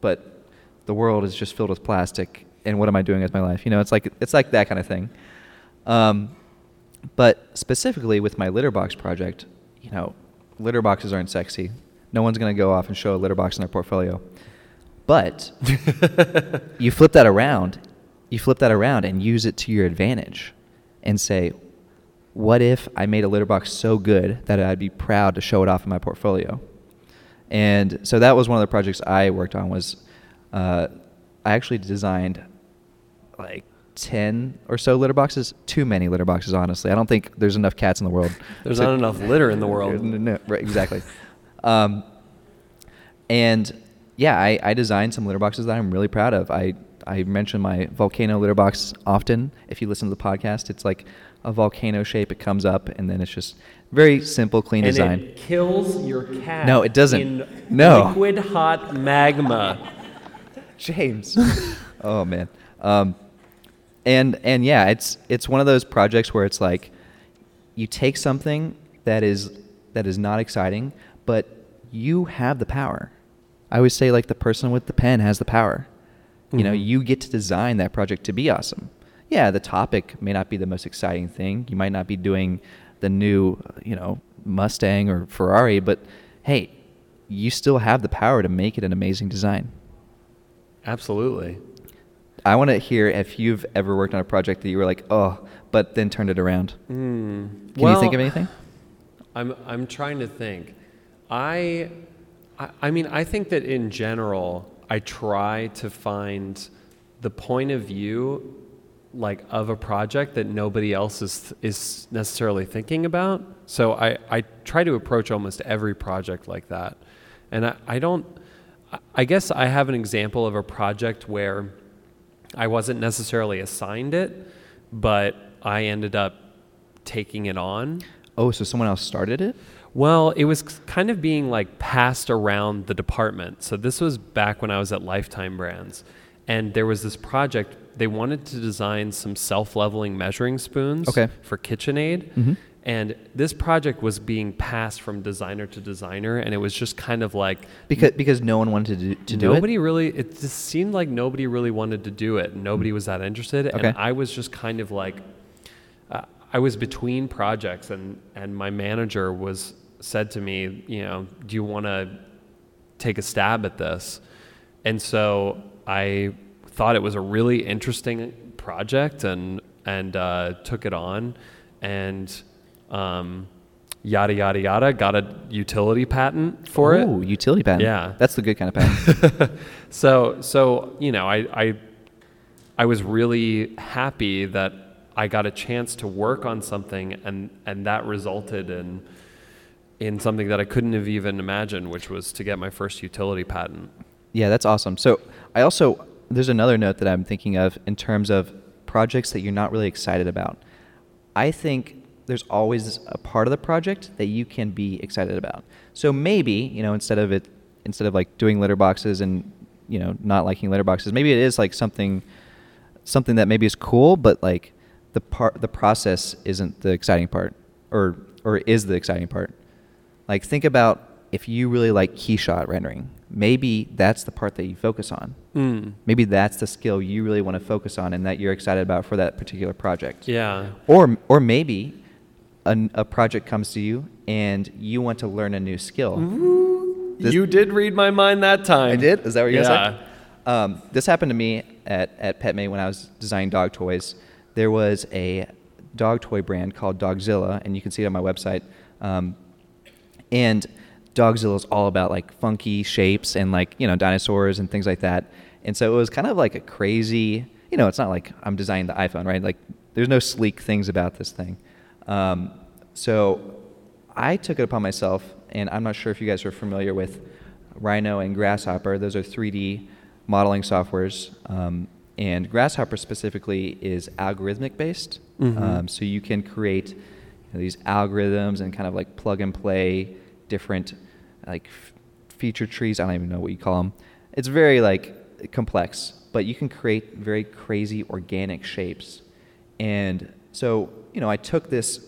Speaker 1: but the world is just filled with plastic and what am i doing with my life? You know it's like it's like that kind of thing. Um, but specifically with my litter box project you know litter boxes aren't sexy. No one's going to go off and show a litter box in their portfolio. But you flip that around you flip that around and use it to your advantage and say what if i made a litter box so good that i'd be proud to show it off in my portfolio and so that was one of the projects I worked on was uh, I actually designed like 10 or so litter boxes. Too many litter boxes, honestly. I don't think there's enough cats in the world.
Speaker 2: There's
Speaker 1: to-
Speaker 2: not enough litter in the world.
Speaker 1: No, no, right, exactly. um, and yeah, I, I designed some litter boxes that I'm really proud of. I, I mention my volcano litter box often. If you listen to the podcast, it's like a volcano shape. It comes up, and then it's just very simple, clean
Speaker 2: and
Speaker 1: design.
Speaker 2: it kills your cat.
Speaker 1: No, it doesn't.
Speaker 2: In
Speaker 1: No.
Speaker 2: liquid hot magma.
Speaker 1: James. oh man. Um, and and yeah, it's it's one of those projects where it's like you take something that is that is not exciting, but you have the power. I always say like the person with the pen has the power. You know,
Speaker 2: Mhm.
Speaker 1: you get to design that project to be awesome. Yeah, the topic may not be the most exciting thing. You might not be doing the new, you know, Mustang or Ferrari, but hey, you still have the power to make it an amazing design.
Speaker 2: Absolutely.
Speaker 1: I want to hear if you've ever worked on a project that you were like, oh, but then turned it around.
Speaker 2: Mm.
Speaker 1: Can you think of anything?
Speaker 2: I'm I'm trying to think. I, I I mean I think that in general I try to find the point of view like of a project that nobody else is is necessarily thinking about. So I I try to approach almost every project like that. And I, I don't I- guess I have an example of a project where I wasn't necessarily assigned it, but I ended up taking it on.
Speaker 1: Oh, so someone else started it?
Speaker 2: Well, it was kind of being like passed around the department. So this was back when I was at Lifetime Brands. And there was this project, they wanted to design some self leveling measuring spoons
Speaker 1: Okay.
Speaker 2: for KitchenAid.
Speaker 1: Mhm.
Speaker 2: And this project was being passed from designer to designer. And it was just kind of like
Speaker 1: Because because no one wanted to do, to do
Speaker 2: nobody
Speaker 1: it.
Speaker 2: really, it just seemed like nobody really wanted to do it. Nobody was that interested.
Speaker 1: Okay.
Speaker 2: And I was just kind of like, uh, I was between projects, and and my manager was said to me, you know, do you want to take a stab at this? and so I thought it was a really interesting project and and uh, took it on and um, yada yada yada got a utility patent for it.
Speaker 1: Ooh, utility patent.
Speaker 2: Yeah.
Speaker 1: That's the good kind of patent.
Speaker 2: So so you know I I I was really happy that I got a chance to work on something and and that resulted in in something that I couldn't have even imagined, which was to get my first utility patent.
Speaker 1: Yeah, that's awesome. So I also there's another note that I'm thinking of in terms of projects that you're not really excited about. I think there's always a part of the project that you can be excited about. So maybe, you know, instead of it instead of like doing litter boxes and, you know, not liking litter boxes, maybe it is like something something that maybe is cool, but like the part the process isn't the exciting part or or is the exciting part. Like think about if you really like KeyShot rendering, maybe that's the part that you focus on.
Speaker 2: Mm.
Speaker 1: Maybe that's the skill you really want to focus on and that you're excited about for that particular project.
Speaker 2: Yeah.
Speaker 1: Or or maybe an, a project comes to you and you want to learn a new skill. This-
Speaker 2: you did read my mind that time.
Speaker 1: I did. Is that what you're
Speaker 2: yeah.
Speaker 1: gonna? Um, this happened to me at at PetMate when I was designing dog toys. There was a dog toy brand called Dogzilla, and you can see it on my website. Um, and Dogzilla is all about like funky shapes and like you know dinosaurs and things like that. And so it was kind of like a crazy. You know, it's not like I'm designing the iPhone, right? Like there's no sleek things about this thing. Um, so I took it upon myself, and I'm not sure if you guys are familiar with Rhino and Grasshopper. Those are 3D modeling softwares. Um, and Grasshopper specifically is algorithmic based.
Speaker 2: Mhm.
Speaker 1: Um, so you can create you know, these algorithms and kind of like plug and play different like feature trees. I don't even know what you call them. It's very like complex, but you can create very crazy organic shapes. And so, you know, I took this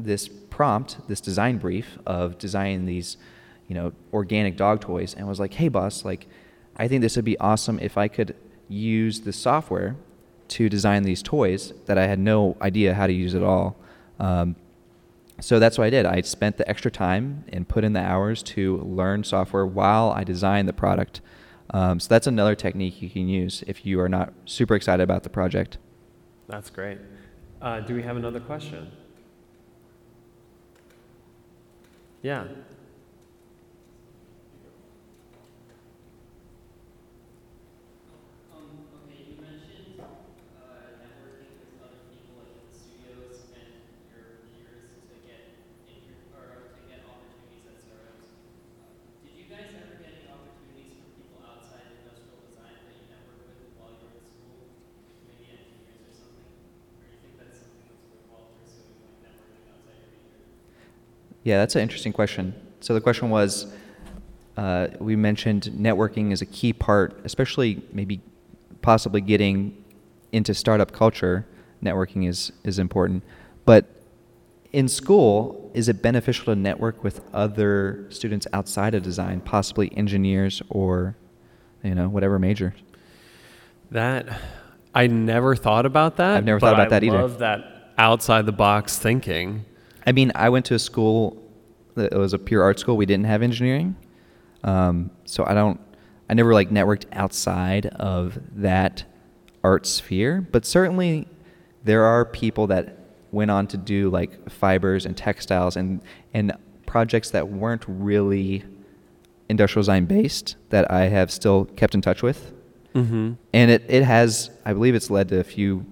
Speaker 1: this prompt, this design brief of designing these, you know, organic dog toys, and was like, "Hey, boss, like, I think this would be awesome if I could use the software to design these toys that I had no idea how to use at all." Um, so that's what I did. I spent the extra time and put in the hours to learn software while I designed the product. Um, so that's another technique you can use if you are not super excited about the project.
Speaker 2: That's great. Uh, do we have another question? Yeah.
Speaker 5: Um, okay, you mentioned, uh, networking with other people like in the studios and your peers to get inter- or to get opportunities at startups. Uh, Did you guys ever get any opportunities from people outside industrial design that you networked with while you were in school? Maybe engineers or something? Or you think that's something that's worthwhile pursuing, like networking outside your major?
Speaker 1: Yeah, that's an interesting question. So the question was, uh, we mentioned networking is a key part, especially maybe possibly getting into startup culture. Networking is is important, but in school, is it beneficial to network with other students outside of design, possibly engineers or, you know, whatever major?
Speaker 2: That I never thought about that.
Speaker 1: I've never thought about
Speaker 2: I
Speaker 1: that either.
Speaker 2: Love that outside the box thinking.
Speaker 1: I mean, I went to a school that was a pure art school. We didn't have engineering, um, so I don't. I never like networked outside of that art sphere, but certainly there are people that went on to do like fibers and textiles and and projects that weren't really industrial design based that I have still kept in touch with.
Speaker 2: Mm-hmm.
Speaker 1: And it, it has, I believe it's led to a few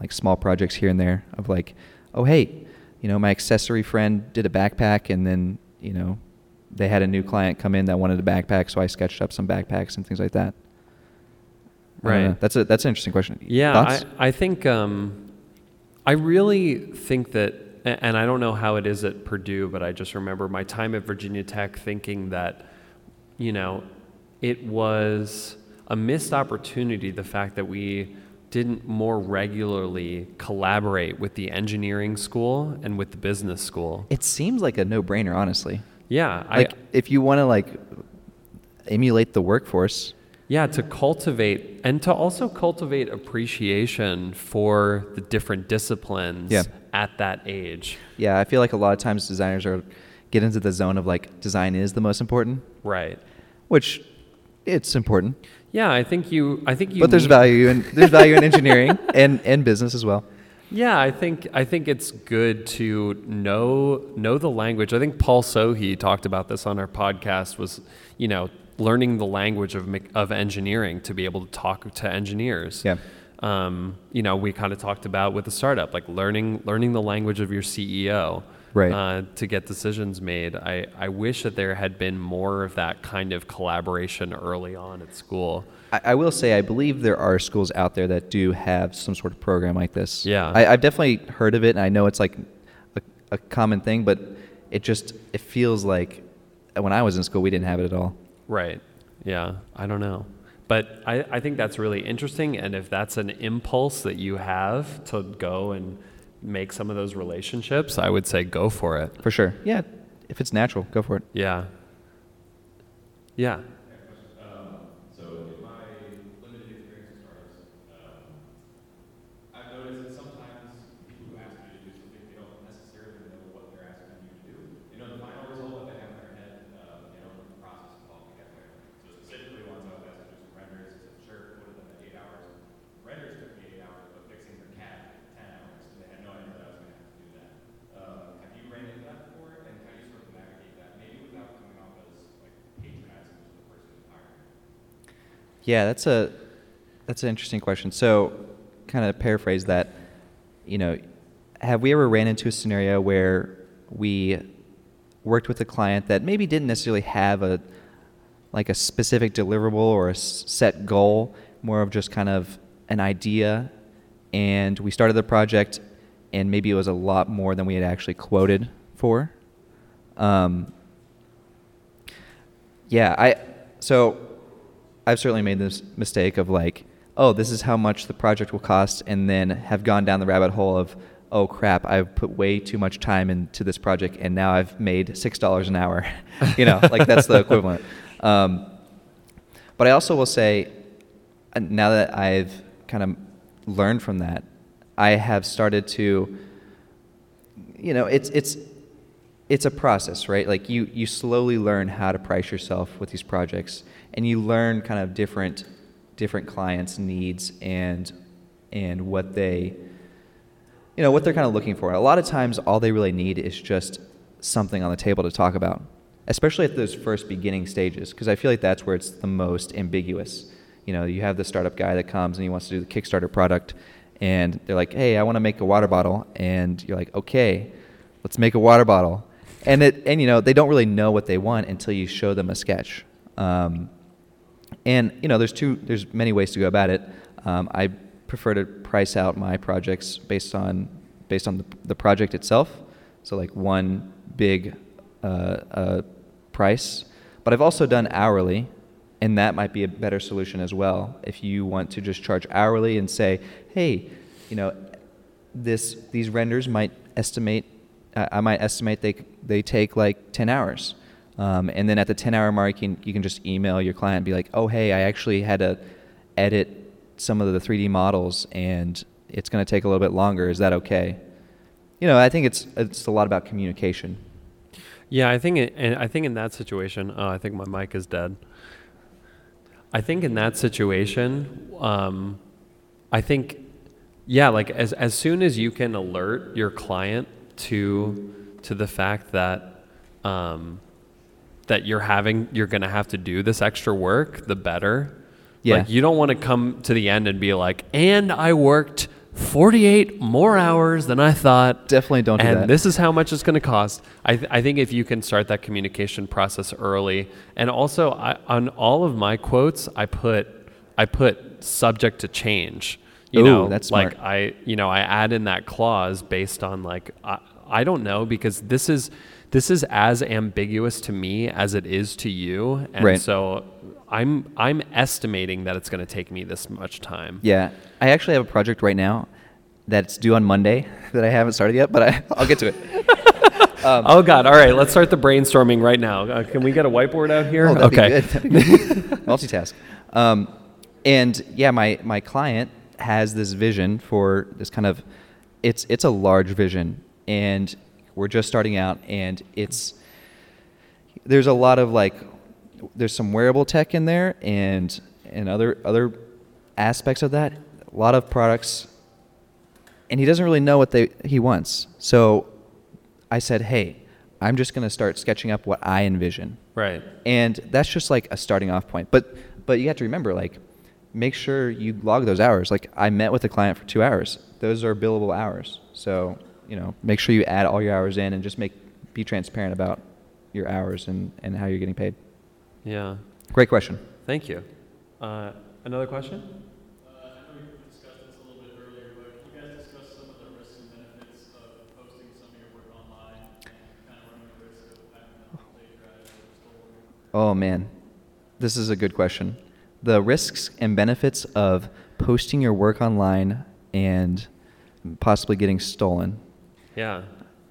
Speaker 1: like small projects here and there of like, oh, hey, you know, my accessory friend did a backpack and then, you know, they had a new client come in that wanted a backpack. So I sketched up some backpacks and things like that.
Speaker 2: Right.
Speaker 1: That's a, that's an interesting question.
Speaker 2: Yeah,
Speaker 1: Thoughts?
Speaker 2: I, I think um, I really think that, and I don't know how it is at Purdue, but I just remember my time at Virginia Tech thinking that, you know, it was a missed opportunity the fact that we didn't more regularly collaborate with the engineering school and with the business school.
Speaker 1: it seems like a no brainer, honestly.
Speaker 2: Yeah,
Speaker 1: Like
Speaker 2: I,
Speaker 1: if you want to like emulate the workforce,
Speaker 2: Yeah, to cultivate and to also cultivate appreciation for the different disciplines
Speaker 1: Yeah.
Speaker 2: at that age.
Speaker 1: yeah, I feel like a lot of times designers are get into the zone of like design is the most important.
Speaker 2: Right.
Speaker 1: which it's important.
Speaker 2: Yeah, I think you. I think you.
Speaker 1: but there's value in there's value in engineering and and business as well.
Speaker 2: Yeah, I think I think it's good to know know the language. I think Paul Sohi talked about this on our podcast. Was you know learning the language of of engineering to be able to talk to engineers.
Speaker 1: Yeah.
Speaker 2: Um, you know, we kind of talked about with the startup, like learning learning the language of your CEO.
Speaker 1: Right.
Speaker 2: Uh, to get decisions made. I, I wish that there had been more of that kind of collaboration early on at school.
Speaker 1: I, I will say, I believe there are schools out there that do have some sort of program like this.
Speaker 2: Yeah.
Speaker 1: I, I've definitely heard of it, and I know it's like a, a common thing, but it just it feels like when I was in school, we didn't have it at all.
Speaker 2: Right. Yeah. I don't know. But I, I think that's really interesting. And if that's an impulse that you have to go and make some of those relationships, I would say go for it.
Speaker 1: For sure. Yeah. If it's natural, go for it.
Speaker 2: Yeah. Yeah.
Speaker 6: So in my limited experience with startups, um, I've noticed that sometimes people who ask you to do something, they don't necessarily know what they're asking you to do. They know the final result that they have in their head, um, they don't know the process involved to get there. So specifically, once I was asked to do some renders, I said, sure, put it in at eight hours. Renders took me eight hours, but fixing their CAD took ten hours, and they had no idea that I was gonna have to do that. Um, have you ran into that before, and how do you sort of navigate that, maybe without coming off as like patronizing to the person who's hiring?
Speaker 1: Yeah, that's a that's an interesting question. So, kind of paraphrase that, you know, have we ever ran into a scenario where we worked with a client that maybe didn't necessarily have a like a specific deliverable or a set goal, more of just kind of an idea, and we started the project, and maybe it was a lot more than we had actually quoted for. Um, yeah, I so I've certainly made this mistake of like, oh, this is how much the project will cost, and then have gone down the rabbit hole of, oh crap, I've put way too much time into this project, and now I've made six dollars an hour. you know, like that's the equivalent. Um, but I also will say, uh, now that I've kind of learned from that, I have started to, you know, it's it's it's a process, right? Like you you slowly learn how to price yourself with these projects, and you learn kind of different different clients' needs and and what they you know what they're kind of looking for. A lot of times, all they really need is just something on the table to talk about, especially at those first beginning stages, because I feel like that's where it's the most ambiguous. You know, you have the startup guy that comes and he wants to do the Kickstarter product, and they're like, "Hey, I want to make a water bottle," and you're like, "Okay, let's make a water bottle," and it and you know they don't really know what they want until you show them a sketch. Um, and you know, there's two. There's many ways to go about it. Um, I prefer to price out my projects based on based on the, the project itself. So like one big uh, uh, price. But I've also done hourly, and that might be a better solution as well. If you want to just charge hourly and say, hey, you know, this these renders might estimate. Uh, I might estimate they they take like 10 hours. Um, and then at the 10 hour mark, you can, you can just email your client and be like, oh, hey, I actually had to edit some of the 3D models and it's going to take a little bit longer. Is that okay? You know, I think it's, it's a lot about communication.
Speaker 2: Yeah, I think it, and I think in that situation, oh, I think my mic is dead. I think in that situation, um, I think, yeah, like as as soon as you can alert your client to to the fact that um, that you're having you're going to have to do this extra work, the better.
Speaker 1: Yeah.
Speaker 2: Like you don't want to come to the end and be like, and I worked 48 more hours than I thought.
Speaker 1: Definitely don't do
Speaker 2: and
Speaker 1: that.
Speaker 2: this is how much it's going to cost. I, th- I think if you can start that communication process early, and also I, on all of my quotes, I put I put subject to change. You
Speaker 1: Ooh,
Speaker 2: know,
Speaker 1: that's
Speaker 2: like. I you know I add in that clause based on like I, I don't know because this is this is as ambiguous to me as it is to you, and
Speaker 1: Right.
Speaker 2: so I'm I'm estimating that it's going to take me this much time.
Speaker 1: Yeah. I actually have a project right now that's due on Monday that I haven't started yet, but I, I'll get to it. Um,
Speaker 2: oh God! All right, let's start the brainstorming right now. Uh, can we get a whiteboard out here?
Speaker 1: Oh,
Speaker 2: okay.
Speaker 1: be good. That'd be good. Multitask. Um, and yeah, my, my client has this vision for this kind of, it's, it's a large vision and we're just starting out and it's, there's a lot of like there's some wearable tech in there and and other other aspects of that. A lot of products, and he doesn't really know what they he wants. So I said, hey, I'm just going to start sketching up what I envision,
Speaker 2: Right.
Speaker 1: and that's just like a starting off point. But but you have to remember like make sure you log those hours. Like I met with a client for two hours. Those are billable hours. So you know make sure you add all your hours in and just make be transparent about your hours and, and how you're getting paid.
Speaker 2: Yeah.
Speaker 1: Great question.
Speaker 2: Thank you. Uh, another question?
Speaker 7: Uh, I know we discussed this a little bit earlier, but can you guys discuss some of the risks and benefits of posting some of your work online and kind of running the risk of having them plagiarized or stolen?
Speaker 1: Oh man, this is a good question. The risks and benefits of posting your work online and possibly getting stolen.
Speaker 2: Yeah.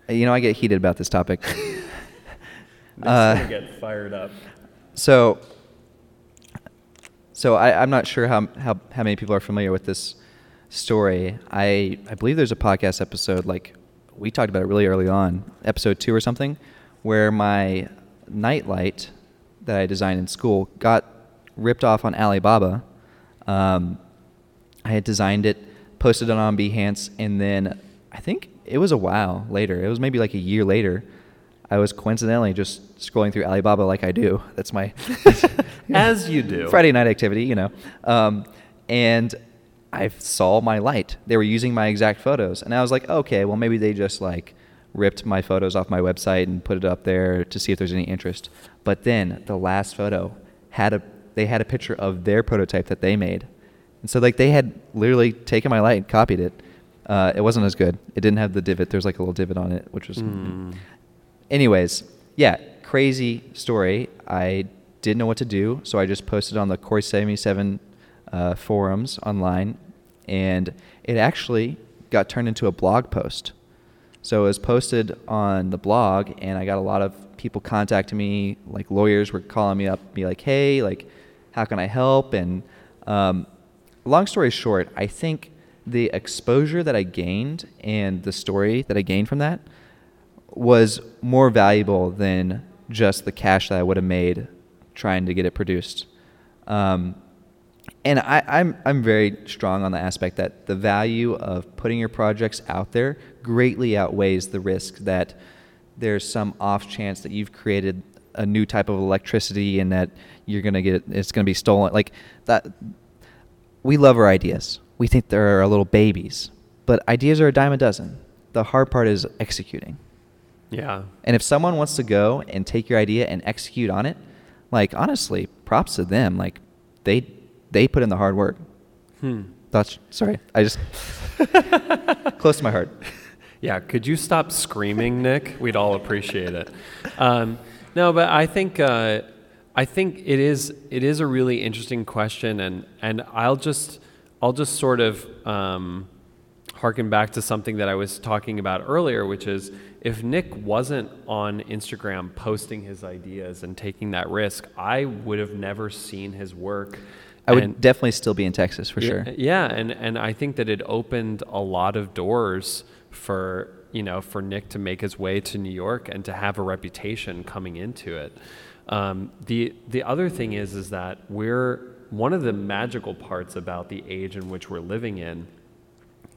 Speaker 1: You know, I get heated about this topic.
Speaker 2: Nick's
Speaker 1: Uh,
Speaker 2: get fired up.
Speaker 1: So, so I, I'm not sure how, how, how many people are familiar with this story. I, I believe there's a podcast episode, like we talked about it really early on, episode two or something, where my nightlight that I designed in school got ripped off on Alibaba. Um, I had designed it, posted it on Behance, and then I think it was a while later. It was maybe like a year later. I was coincidentally just scrolling through Alibaba like I do. That's my
Speaker 2: As you do.
Speaker 1: Friday night activity, you know. Um, and I saw my light. They were using my exact photos, and I was like, okay, well maybe they just like ripped my photos off my website and put it up there to see if there's any interest. But then the last photo had a they had a picture of their prototype that they made, and so like they had literally taken my light and copied it. Uh, it wasn't as good. It didn't have the divot. There's like a little divot on it, which was.
Speaker 2: Mm.
Speaker 1: Anyways, yeah, crazy story. I didn't know what to do, so I just posted on the Core 77 uh, forums online, and it actually got turned into a blog post. So it was posted on the blog, and I got a lot of people contacting me. Like lawyers were calling me up, be like, "Hey, like, how can I help?" And um, long story short, I think the exposure that I gained and the story that I gained from that was more valuable than just the cash that I would have made trying to get it produced. Um, and I, I'm I'm very strong on the aspect that the value of putting your projects out there greatly outweighs the risk that there's some off chance that you've created a new type of electricity and that you're gonna get it's gonna be stolen. Like that, we love our ideas. We think they're our little babies, but ideas are a dime a dozen. The hard part is executing.
Speaker 2: Yeah.
Speaker 1: And if someone wants to go and take your idea and execute on it, like honestly, props to them. Like they they put in the hard work.
Speaker 2: Hmm.
Speaker 1: That's sorry, I just close to my heart.
Speaker 2: Yeah, could you stop screaming, Nick? We'd all appreciate it. Um, no, but I think uh, I think it is it is a really interesting question, and and I'll just I'll just sort of um, harken back to something that I was talking about earlier, which is if Nick wasn't on Instagram posting his ideas and taking that risk, I would have never seen his work.
Speaker 1: I would
Speaker 2: And-
Speaker 1: definitely still be in Texas for
Speaker 2: yeah,
Speaker 1: sure.
Speaker 2: Yeah, and and I think that it opened a lot of doors for you know for Nick to make his way to New York and to have a reputation coming into it. Um, the the other thing is is that we're one of the magical parts about the age in which we're living in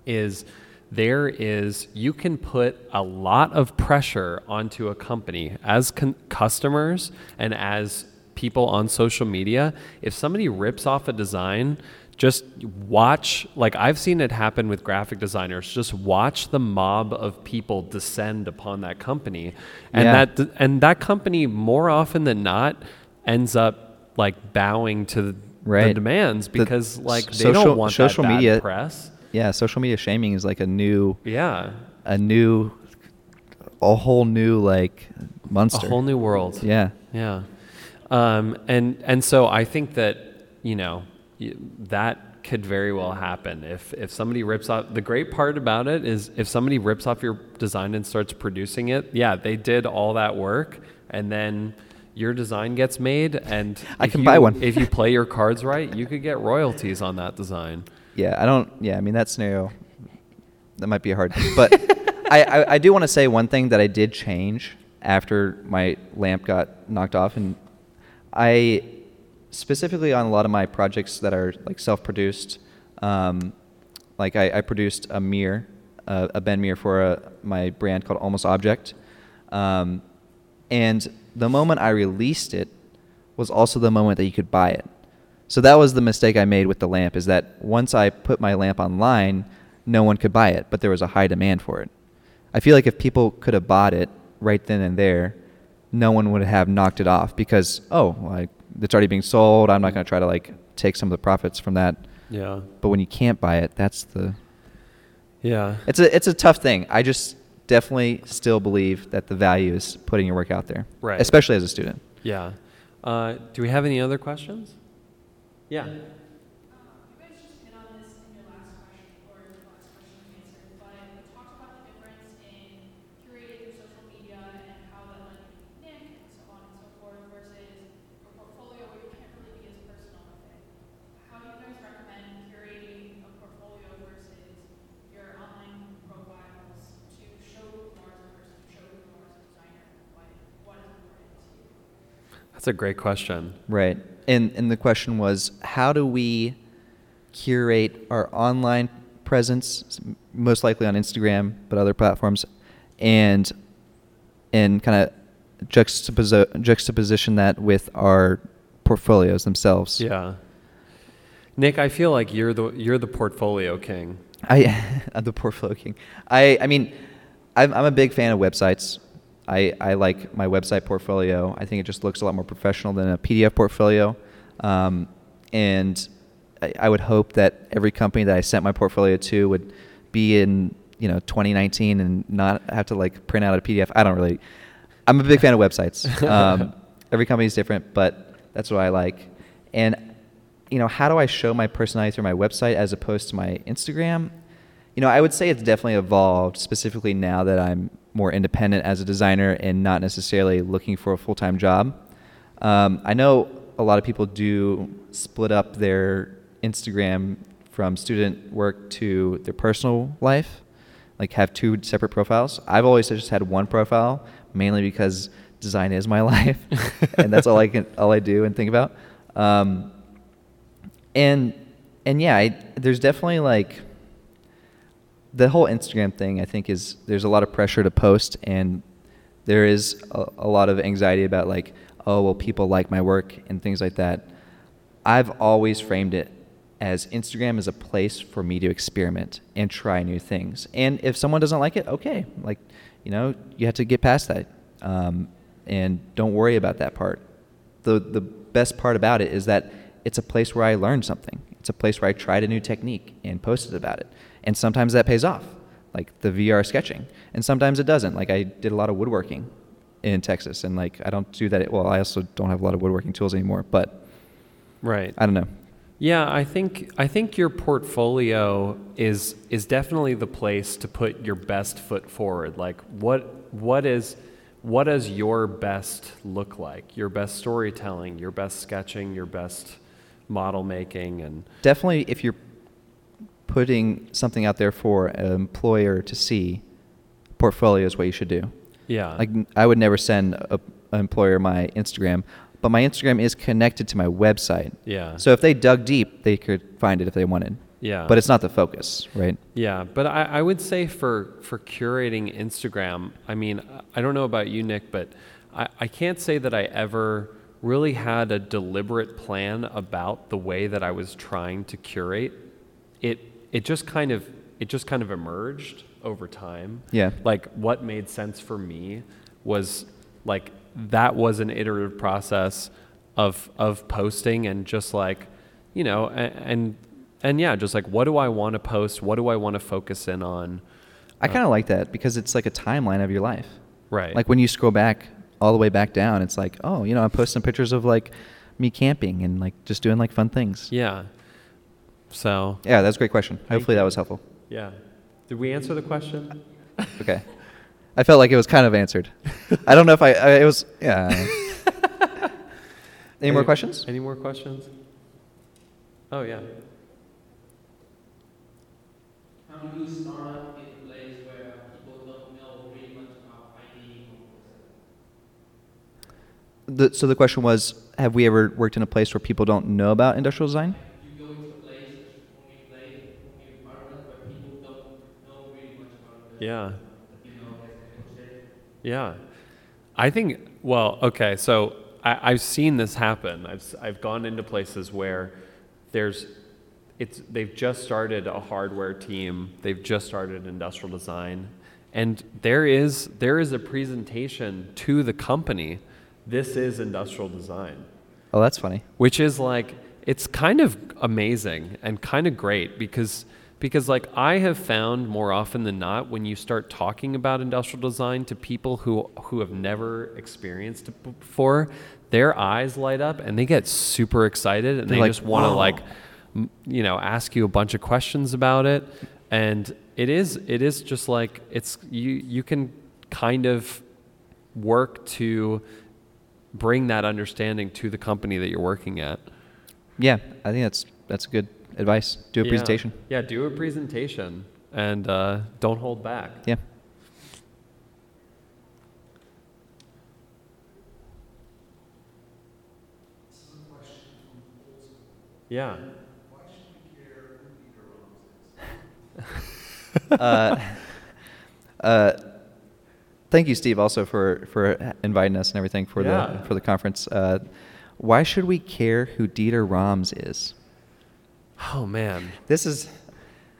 Speaker 2: is there is you can put a lot of pressure onto a company as con- customers and as people on social media if somebody rips off a design just watch like i've seen it happen with graphic designers just watch the mob of people descend upon that company and
Speaker 1: Yeah.
Speaker 2: that and that company more often than not ends up like bowing to the
Speaker 1: Right.
Speaker 2: demands
Speaker 1: The
Speaker 2: because like they
Speaker 1: social-
Speaker 2: don't want
Speaker 1: social media-
Speaker 2: press
Speaker 1: Yeah, social media shaming is like a new
Speaker 2: yeah
Speaker 1: a new a whole new like monster.
Speaker 2: a whole new world
Speaker 1: Yeah.
Speaker 2: yeah um, and and so i think that you know that could very well happen if if somebody rips off the great part about it is if somebody rips off your design and starts producing it yeah they did all that work and then your design gets made and
Speaker 1: I can
Speaker 2: you-
Speaker 1: buy one.
Speaker 2: if you play your cards right you could get royalties on that design
Speaker 1: Yeah, I don't. Yeah, I mean that scenario, that might be hard. But I, I, I do want to say one thing that I did change after my lamp got knocked off, and I specifically on a lot of my projects that are like self-produced. Um, like I, I produced a mirror, uh, a bend mirror for a, my brand called Almost Object, um, and the moment I released it was also the moment that you could buy it. So that was the mistake I made with the lamp. Is that once I put my lamp online, no one could buy it, but there was a high demand for it. I feel like if people could have bought it right then and there, no one would have knocked it off because oh, like it's already being sold. I'm not going to try to like take some of the profits from that.
Speaker 2: Yeah.
Speaker 1: But when you can't buy it, that's the
Speaker 2: Yeah.
Speaker 1: it's a it's a tough thing. I just definitely still believe that the value is putting your work out there,
Speaker 2: Right.
Speaker 1: Especially as a student.
Speaker 2: Yeah. Uh, do we have any other questions? Yeah.
Speaker 3: Um, you guys just hit on this in your last question, or your last question you answered, but you talked about the difference in curating your social media and how that like Nick and so on and so forth versus your portfolio where you can't really be as personal with it. How do you guys recommend curating a portfolio versus your online profiles to show who you are as a person, show who you are as a designer? What what is important to you?
Speaker 2: That's a great question.
Speaker 1: Right. And and the question was how do we curate our online presence most likely on Instagram but other platforms and and kind of juxtapose juxtaposition that with our portfolios themselves.
Speaker 2: Yeah. Nick, I feel like you're the you're the portfolio king.
Speaker 1: I the portfolio king. I I mean, I'm I'm a big fan of websites. I I like my website portfolio. I think it just looks a lot more professional than a PDF portfolio. Um, and I, I would hope that every company that I sent my portfolio to would be in you know 2019 and not have to like print out a PDF. I don't really. I'm a big fan of websites. Um, every company is different, but that's what I like. And you know, how do I show my personality through my website as opposed to my Instagram? You know, I would say it's definitely evolved, specifically now that I'm more independent as a designer and not necessarily looking for a full time job. Um, I know a lot of people do split up their Instagram from student work to their personal life, like have two separate profiles. I've always just had one profile, mainly because design is my life, and that's all I can, all I do and think about. Um, and and yeah, I, there's definitely like the whole Instagram thing. I think is there's a lot of pressure to post, and there is a, a lot of anxiety about like, oh, well, people like my work and things like that. I've always framed it as Instagram is a place for me to experiment and try new things. And if someone doesn't like it, okay, like you know, you have to get past that, um, and don't worry about that part. the The best part about it is that it's a place where I learned something. It's a place where I tried a new technique and posted about it. And sometimes that pays off, like the VR sketching, and sometimes it doesn't. Like I did a lot of woodworking in Texas, and like I don't do that. Well, I also don't have a lot of woodworking tools anymore, but
Speaker 2: Right.
Speaker 1: I don't know.
Speaker 2: Yeah, I think I think your portfolio is is definitely the place to put your best foot forward. Like what what is what does your best look like? Your best storytelling, your best sketching, your best model making and
Speaker 1: definitely if you're putting something out there for an employer to see, portfolio is what you should do.
Speaker 2: yeah.
Speaker 1: Like I would never send a, an employer my Instagram, but my Instagram is connected to my website.
Speaker 2: Yeah.
Speaker 1: So if they dug deep, they could find it if they wanted.
Speaker 2: Yeah.
Speaker 1: But it's not the focus, right?
Speaker 2: Yeah, but I, I would say for for curating Instagram, I mean, I don't know about you, Nick, but I, I can't say that I ever really had a deliberate plan about the way that I was trying to curate. It it just kind of it just kind of emerged over time.
Speaker 1: Yeah.
Speaker 2: Like what made sense for me was like that was an iterative process of of posting and just like you know and and, and yeah just like what do i want to post what do i want to focus in on
Speaker 1: I kind of um, like that because it's like a timeline of your life.
Speaker 2: right
Speaker 1: Like when you scroll back all the way back down, it's like, oh, you know, I'm posting pictures of like me camping and like just doing like fun things.
Speaker 2: yeah so
Speaker 1: Yeah, that's a great question. Hopefully that was helpful.
Speaker 2: yeah did we answer the question
Speaker 1: Okay. I felt like it was kind of answered. I don't know if I, I it was, yeah. Any more questions?
Speaker 2: any more questions oh yeah
Speaker 5: How do you start in a place where people don't know really much about ID
Speaker 1: The, so the question was, have we ever worked in a place where people don't know about industrial design?
Speaker 5: You go into a place, only play, only environment, but people don't know really much about it.
Speaker 2: Yeah.
Speaker 5: You know, like, they say,
Speaker 2: Yeah. I think, well, okay, so I, I've seen this happen. I've, s- I've gone into places where there's, it's, they've just started a hardware team, they've just started industrial design, and there is, there is a presentation to the company. This is industrial design
Speaker 1: Oh, that's funny.
Speaker 2: which is like it's kind of amazing and kind of great because because like I have found more often than not when you start talking about industrial design to people who who have never experienced it before, their eyes light up and they get super excited and
Speaker 1: They're
Speaker 2: they
Speaker 1: like,
Speaker 2: just want to like you know ask you a bunch of questions about it. And it is it is just like it's you you can kind of work to bring that understanding to the company that you're working at.
Speaker 1: Yeah, I think that's that's a good advice. Do a
Speaker 2: Yeah.
Speaker 1: presentation.
Speaker 2: Yeah, do a presentation and uh, don't hold back.
Speaker 1: Yeah.
Speaker 2: Yeah.
Speaker 1: uh, uh, thank you, Steve, also for for inviting us and everything for
Speaker 2: Yeah.
Speaker 1: the for the conference. Uh, why should we care who Dieter Rams is?
Speaker 2: Oh man.
Speaker 1: This is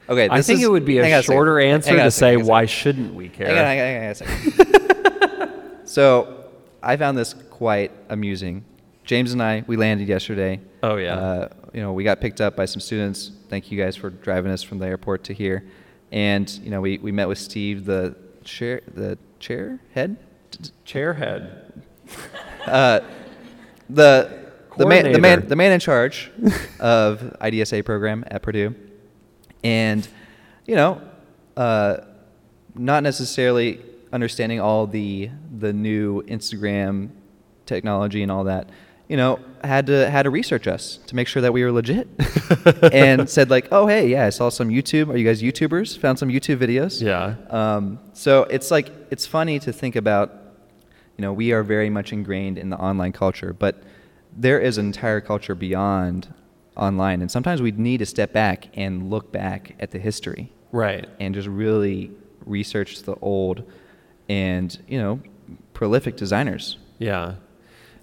Speaker 1: okay.
Speaker 2: I think
Speaker 1: is-
Speaker 2: it would be a shorter
Speaker 1: Hang
Speaker 2: answer to say
Speaker 1: hang on a
Speaker 2: why shouldn't we care?
Speaker 1: Hang on, hang on, hang on a second. so, I found this quite amusing. James and I, we landed yesterday.
Speaker 2: Oh, yeah.
Speaker 1: Uh, you know, we got picked up by some students. Thank you guys for driving us from the airport to here. And you know, we, we met with Steve, the chair, the chair head,
Speaker 2: Chairhead.
Speaker 1: uh, the the man, the man, the man in charge of IDSA program at Purdue, and you know, uh, not necessarily understanding all the the new Instagram technology and all that. You know, had to had to research us to make sure that we were legit, and said like, oh hey, yeah, I saw some YouTube. Are you guys YouTubers? Found some YouTube videos.
Speaker 2: Yeah.
Speaker 1: Um, so it's like it's funny to think about. You know, we are very much ingrained in the online culture, but there is an entire culture beyond online, and sometimes we need to step back and look back at the history
Speaker 2: Right.
Speaker 1: and just really research the old and you know prolific designers.
Speaker 2: Yeah.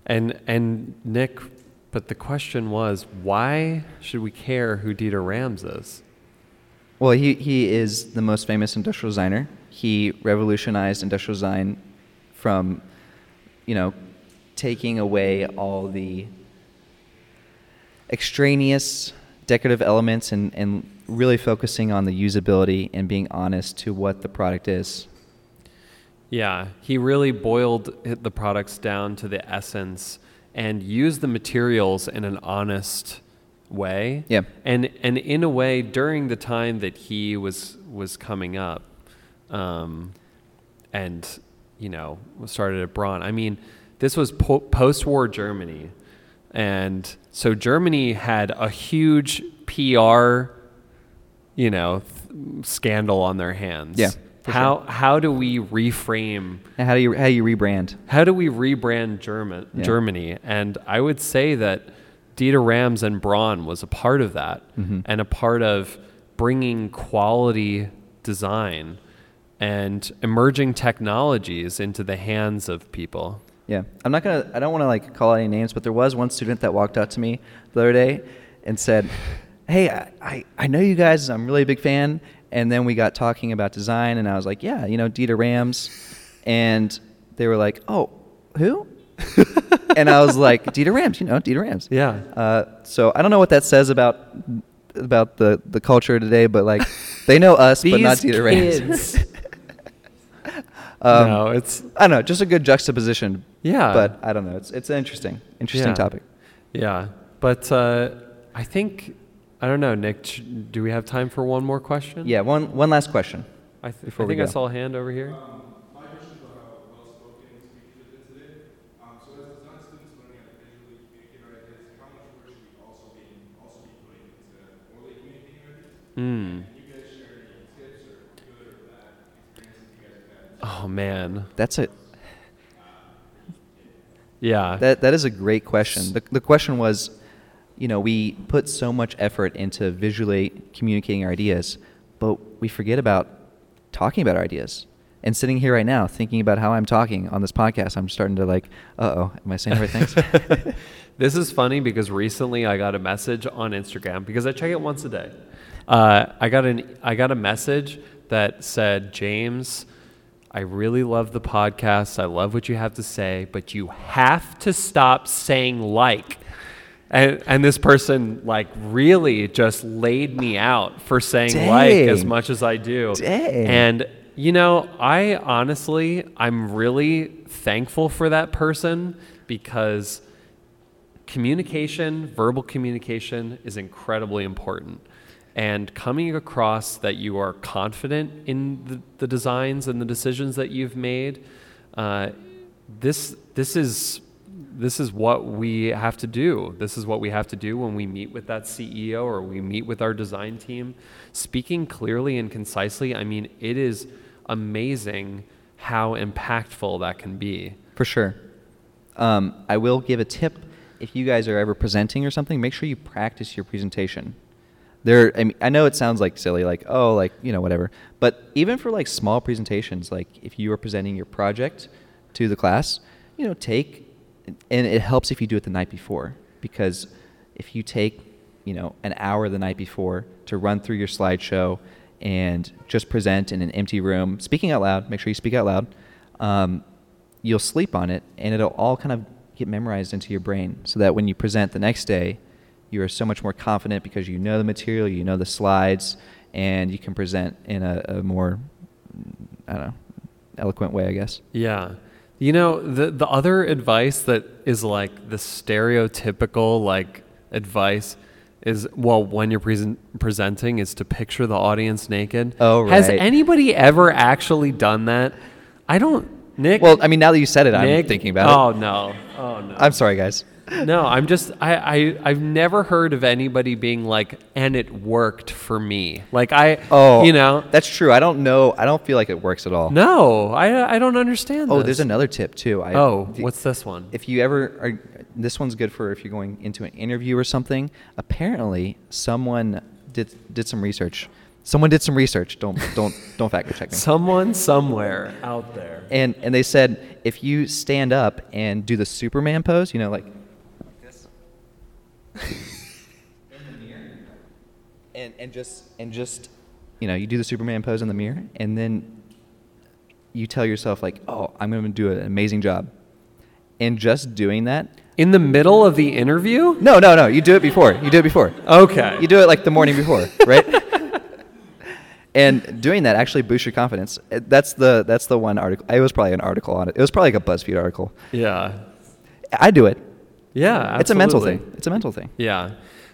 Speaker 2: And and Nick, but the question was, why should we care who Dieter Rams is?
Speaker 1: Well, he, he is the most famous industrial designer. He revolutionized industrial design from, you know, taking away all the extraneous decorative elements and, and really focusing on the usability and being honest to what the product is.
Speaker 2: Yeah, he really boiled the products down to the essence and used the materials in an honest way.
Speaker 1: Yeah.
Speaker 2: And and in a way, during the time that he was was coming up, um, and you know started at Braun. I mean, this was po- post-war Germany, and so Germany had a huge PR, you know, th- scandal on their hands.
Speaker 1: Yeah,
Speaker 2: How how do we reframe?
Speaker 1: And how do you how do you rebrand?
Speaker 2: How do we rebrand German,
Speaker 1: Yeah.
Speaker 2: Germany? And I would say that Dieter Rams and Braun was a part of that
Speaker 1: Mhm.
Speaker 2: and a part of bringing quality design and emerging technologies into the hands of people.
Speaker 1: Yeah, I'm not gonna. I don't want to like call out any names, but there was one student that walked up to me the other day and said, "Hey, I, I, I know you guys. I'm really a big fan." And then we got talking about design, and I was like, "Yeah, you know, Dieter Rams," and they were like, "Oh, who?" and I was like, "Dieter Rams, you know, Dieter Rams."
Speaker 2: Yeah.
Speaker 1: Uh, so I don't know what that says about about the the culture today, but like they know us, but not
Speaker 2: These
Speaker 1: Dieter Rams.
Speaker 2: kids.
Speaker 1: Um,
Speaker 2: no, it's
Speaker 1: I don't know, just a good juxtaposition.
Speaker 2: Yeah.
Speaker 1: But I don't know. It's it's an interesting, interesting
Speaker 2: Yeah.
Speaker 1: topic.
Speaker 2: yeah. But uh, I think I don't know, Nick. Do we have time for one more question?
Speaker 1: Yeah. One one last question.
Speaker 2: I, th- I think I saw a hand over here.
Speaker 6: Um, my question is about how well-spoken speakers have today. Um, so as design students learning how to visually communicate our ideas, how much work should we also be also be putting into orally communicating our ideas?
Speaker 2: Mm.
Speaker 6: Can you guys share any tips or good or bad experiences you guys have had?
Speaker 2: Oh man.
Speaker 1: That's a
Speaker 2: Yeah.
Speaker 1: That that is a great question. The the question was, you know, we put so much effort into visually communicating our ideas, but we forget about talking about our ideas. And sitting here right now, thinking about how I'm talking on this podcast, I'm starting to like, uh oh, am I saying the right things?
Speaker 2: this is funny because recently I got a message on Instagram because I check it once a day. Uh, I got an I got a message that said, James, I really love the podcast. I love what you have to say, but you have to stop saying like. And, and this person like really just laid me out for saying like as much as I do.
Speaker 1: Dang.
Speaker 2: And you know, I honestly I'm really thankful for that person because communication, verbal communication is incredibly important. And coming across that you are confident in the, the designs and the decisions that you've made, uh, this this is this is what we have to do. This is what we have to do when we meet with that CEO or we meet with our design team. Speaking clearly and concisely, I mean, it is amazing how impactful that can be.
Speaker 1: For sure. Um, I will give a tip. If you guys are ever presenting or something, make sure you practice your presentation. There, I, mean, I know it sounds like silly, like oh, like you know, whatever. But even for like small presentations, like if you are presenting your project to the class, you know, take, and it helps if you do it the night before because if you take, you know, an hour the night before to run through your slideshow and just present in an empty room, speaking out loud, make sure you speak out loud. Um, you'll sleep on it and it'll all kind of get memorized into your brain so that when you present the next day you are so much more confident because you know the material you know the slides and you can present in a, a more i don't know eloquent way i guess
Speaker 2: Yeah. You know, the the other advice that is like the stereotypical like advice is well when you're present, presenting is to picture the audience naked.
Speaker 1: Oh, right.
Speaker 2: Has anybody ever actually done that? I don't Nick
Speaker 1: well i mean now that you said it i'm thinking about
Speaker 2: oh,
Speaker 1: it Oh
Speaker 2: no. Oh no.
Speaker 1: i'm sorry guys
Speaker 2: no, I'm just I, I I've never heard of anybody being like and it worked for me. Like I
Speaker 1: oh
Speaker 2: you know
Speaker 1: that's true i don't know i don't feel like it works at all
Speaker 2: No, I I don't understand
Speaker 1: oh
Speaker 2: this.
Speaker 1: there's another tip too I,
Speaker 2: Oh,
Speaker 1: d-
Speaker 2: what's this one?
Speaker 1: if you ever are this one's good for if you're going into an interview or something apparently someone did did some research someone did some research don't don't don't fact check me
Speaker 2: Someone somewhere out there.
Speaker 1: and and they said if you stand up and do the superman pose you know like this in the mirror and and just and just you know you do the superman pose in the mirror and then you tell yourself like oh i'm going to do an amazing job and just doing that
Speaker 2: In the middle of the interview?
Speaker 1: No, no, no. You do it before. You do it before.
Speaker 2: Okay.
Speaker 1: You do it like the morning before, right? and doing that actually boosts your confidence. That's the that's the one article. It was probably an article on it. It was probably like a BuzzFeed article.
Speaker 2: Yeah.
Speaker 1: I do it.
Speaker 2: Yeah.
Speaker 1: It's a mental thing. It's a mental thing.
Speaker 2: Yeah.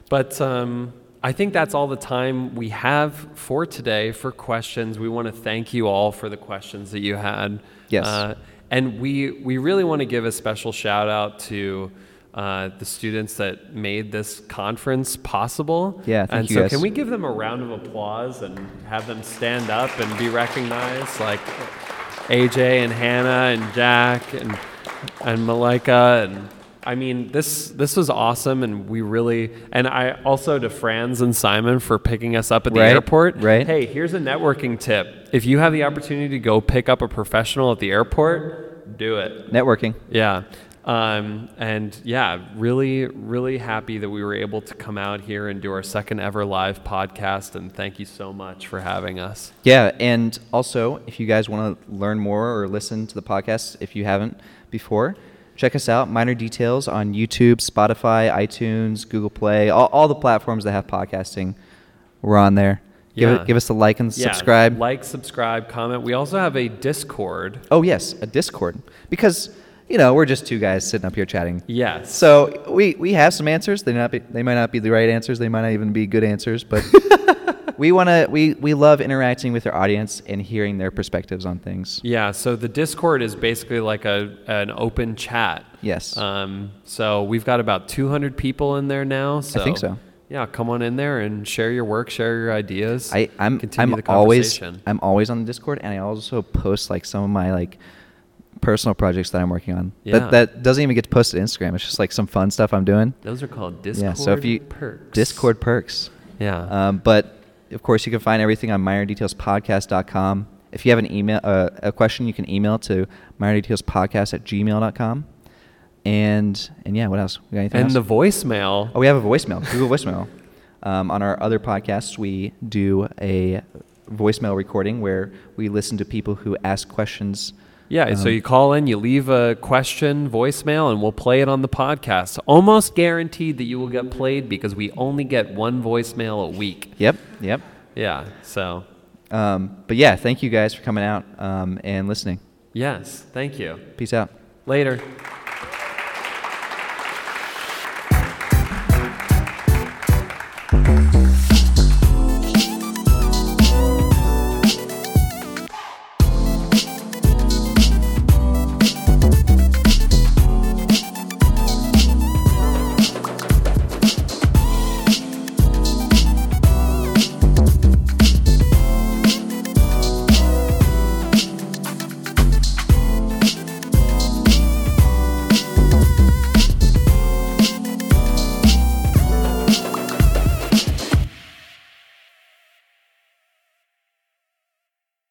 Speaker 2: But um, I think that's all the time we have for today for questions. We want to thank you all for the questions that you had.
Speaker 1: Yes.
Speaker 2: Uh, and we, we really want to give a special shout out to uh, the students that made this conference possible.
Speaker 1: Yeah, thank
Speaker 2: and
Speaker 1: you
Speaker 2: so
Speaker 1: guys.
Speaker 2: can we give them a round of applause and have them stand up and be recognized like AJ and Hannah and Jack and and Malika and I mean this this was awesome and we really and I also to Franz and Simon for picking us up at the
Speaker 1: Right,
Speaker 2: airport.
Speaker 1: right.
Speaker 2: Hey, here's a networking tip. If you have the opportunity to go pick up a professional at the airport, do it.
Speaker 1: Networking.
Speaker 2: Yeah. Um, and yeah, really, really happy that we were able to come out here and do our second ever live podcast. And thank you so much for having us.
Speaker 1: Yeah, and also if you guys want to learn more or listen to the podcast if you haven't before, check us out. Minor details on YouTube, Spotify, iTunes, Google Play, all, all the platforms that have podcasting. We're on there. Give,
Speaker 2: Yeah.
Speaker 1: it, give us a like and
Speaker 2: Yeah,
Speaker 1: subscribe.
Speaker 2: like, subscribe, comment. We also have a Discord.
Speaker 1: Oh yes, a Discord because you know we're just two guys sitting up here chatting.
Speaker 2: Yes.
Speaker 1: So we we have some answers. They not be, they might not be the right answers. They might not even be good answers, but we want to we we love interacting with our audience and hearing their perspectives on things.
Speaker 2: Yeah, so the Discord is basically like a an open chat.
Speaker 1: Yes.
Speaker 2: Um, so we've got about 200 people in there now. So I
Speaker 1: think so.
Speaker 2: Yeah, come on in there and share your work, share your ideas.
Speaker 1: I I'm
Speaker 2: continue
Speaker 1: I'm
Speaker 2: the
Speaker 1: always. I'm always on the Discord and I also post like some of my like personal projects that I'm working on.
Speaker 2: Yeah.
Speaker 1: That that doesn't even get to post to Instagram. It's just like some fun stuff I'm doing.
Speaker 2: Those are called Discord
Speaker 1: yeah. So if you
Speaker 2: perks.
Speaker 1: Discord perks.
Speaker 2: Yeah.
Speaker 1: Um, but of course, you can find everything on minordetailspodcast.com. If you have an email, uh, a question, you can email to minordetailspodcast at gmail.com. And and yeah, what else? We got anything
Speaker 2: and
Speaker 1: else?
Speaker 2: the voicemail.
Speaker 1: Oh, we have a voicemail, Google voicemail. Um, on our other podcasts, we do a voicemail recording where we listen to people who ask questions.
Speaker 2: Yeah, so
Speaker 1: Um,
Speaker 2: you call in, you leave a question, voicemail, and we'll play it on the podcast. Almost guaranteed that you will get played because we only get one voicemail a week.
Speaker 1: Yep, yep.
Speaker 2: Yeah, so
Speaker 1: Um, but yeah, thank you guys for coming out um, and listening.
Speaker 2: yes, thank you.
Speaker 1: Peace out.
Speaker 2: Later.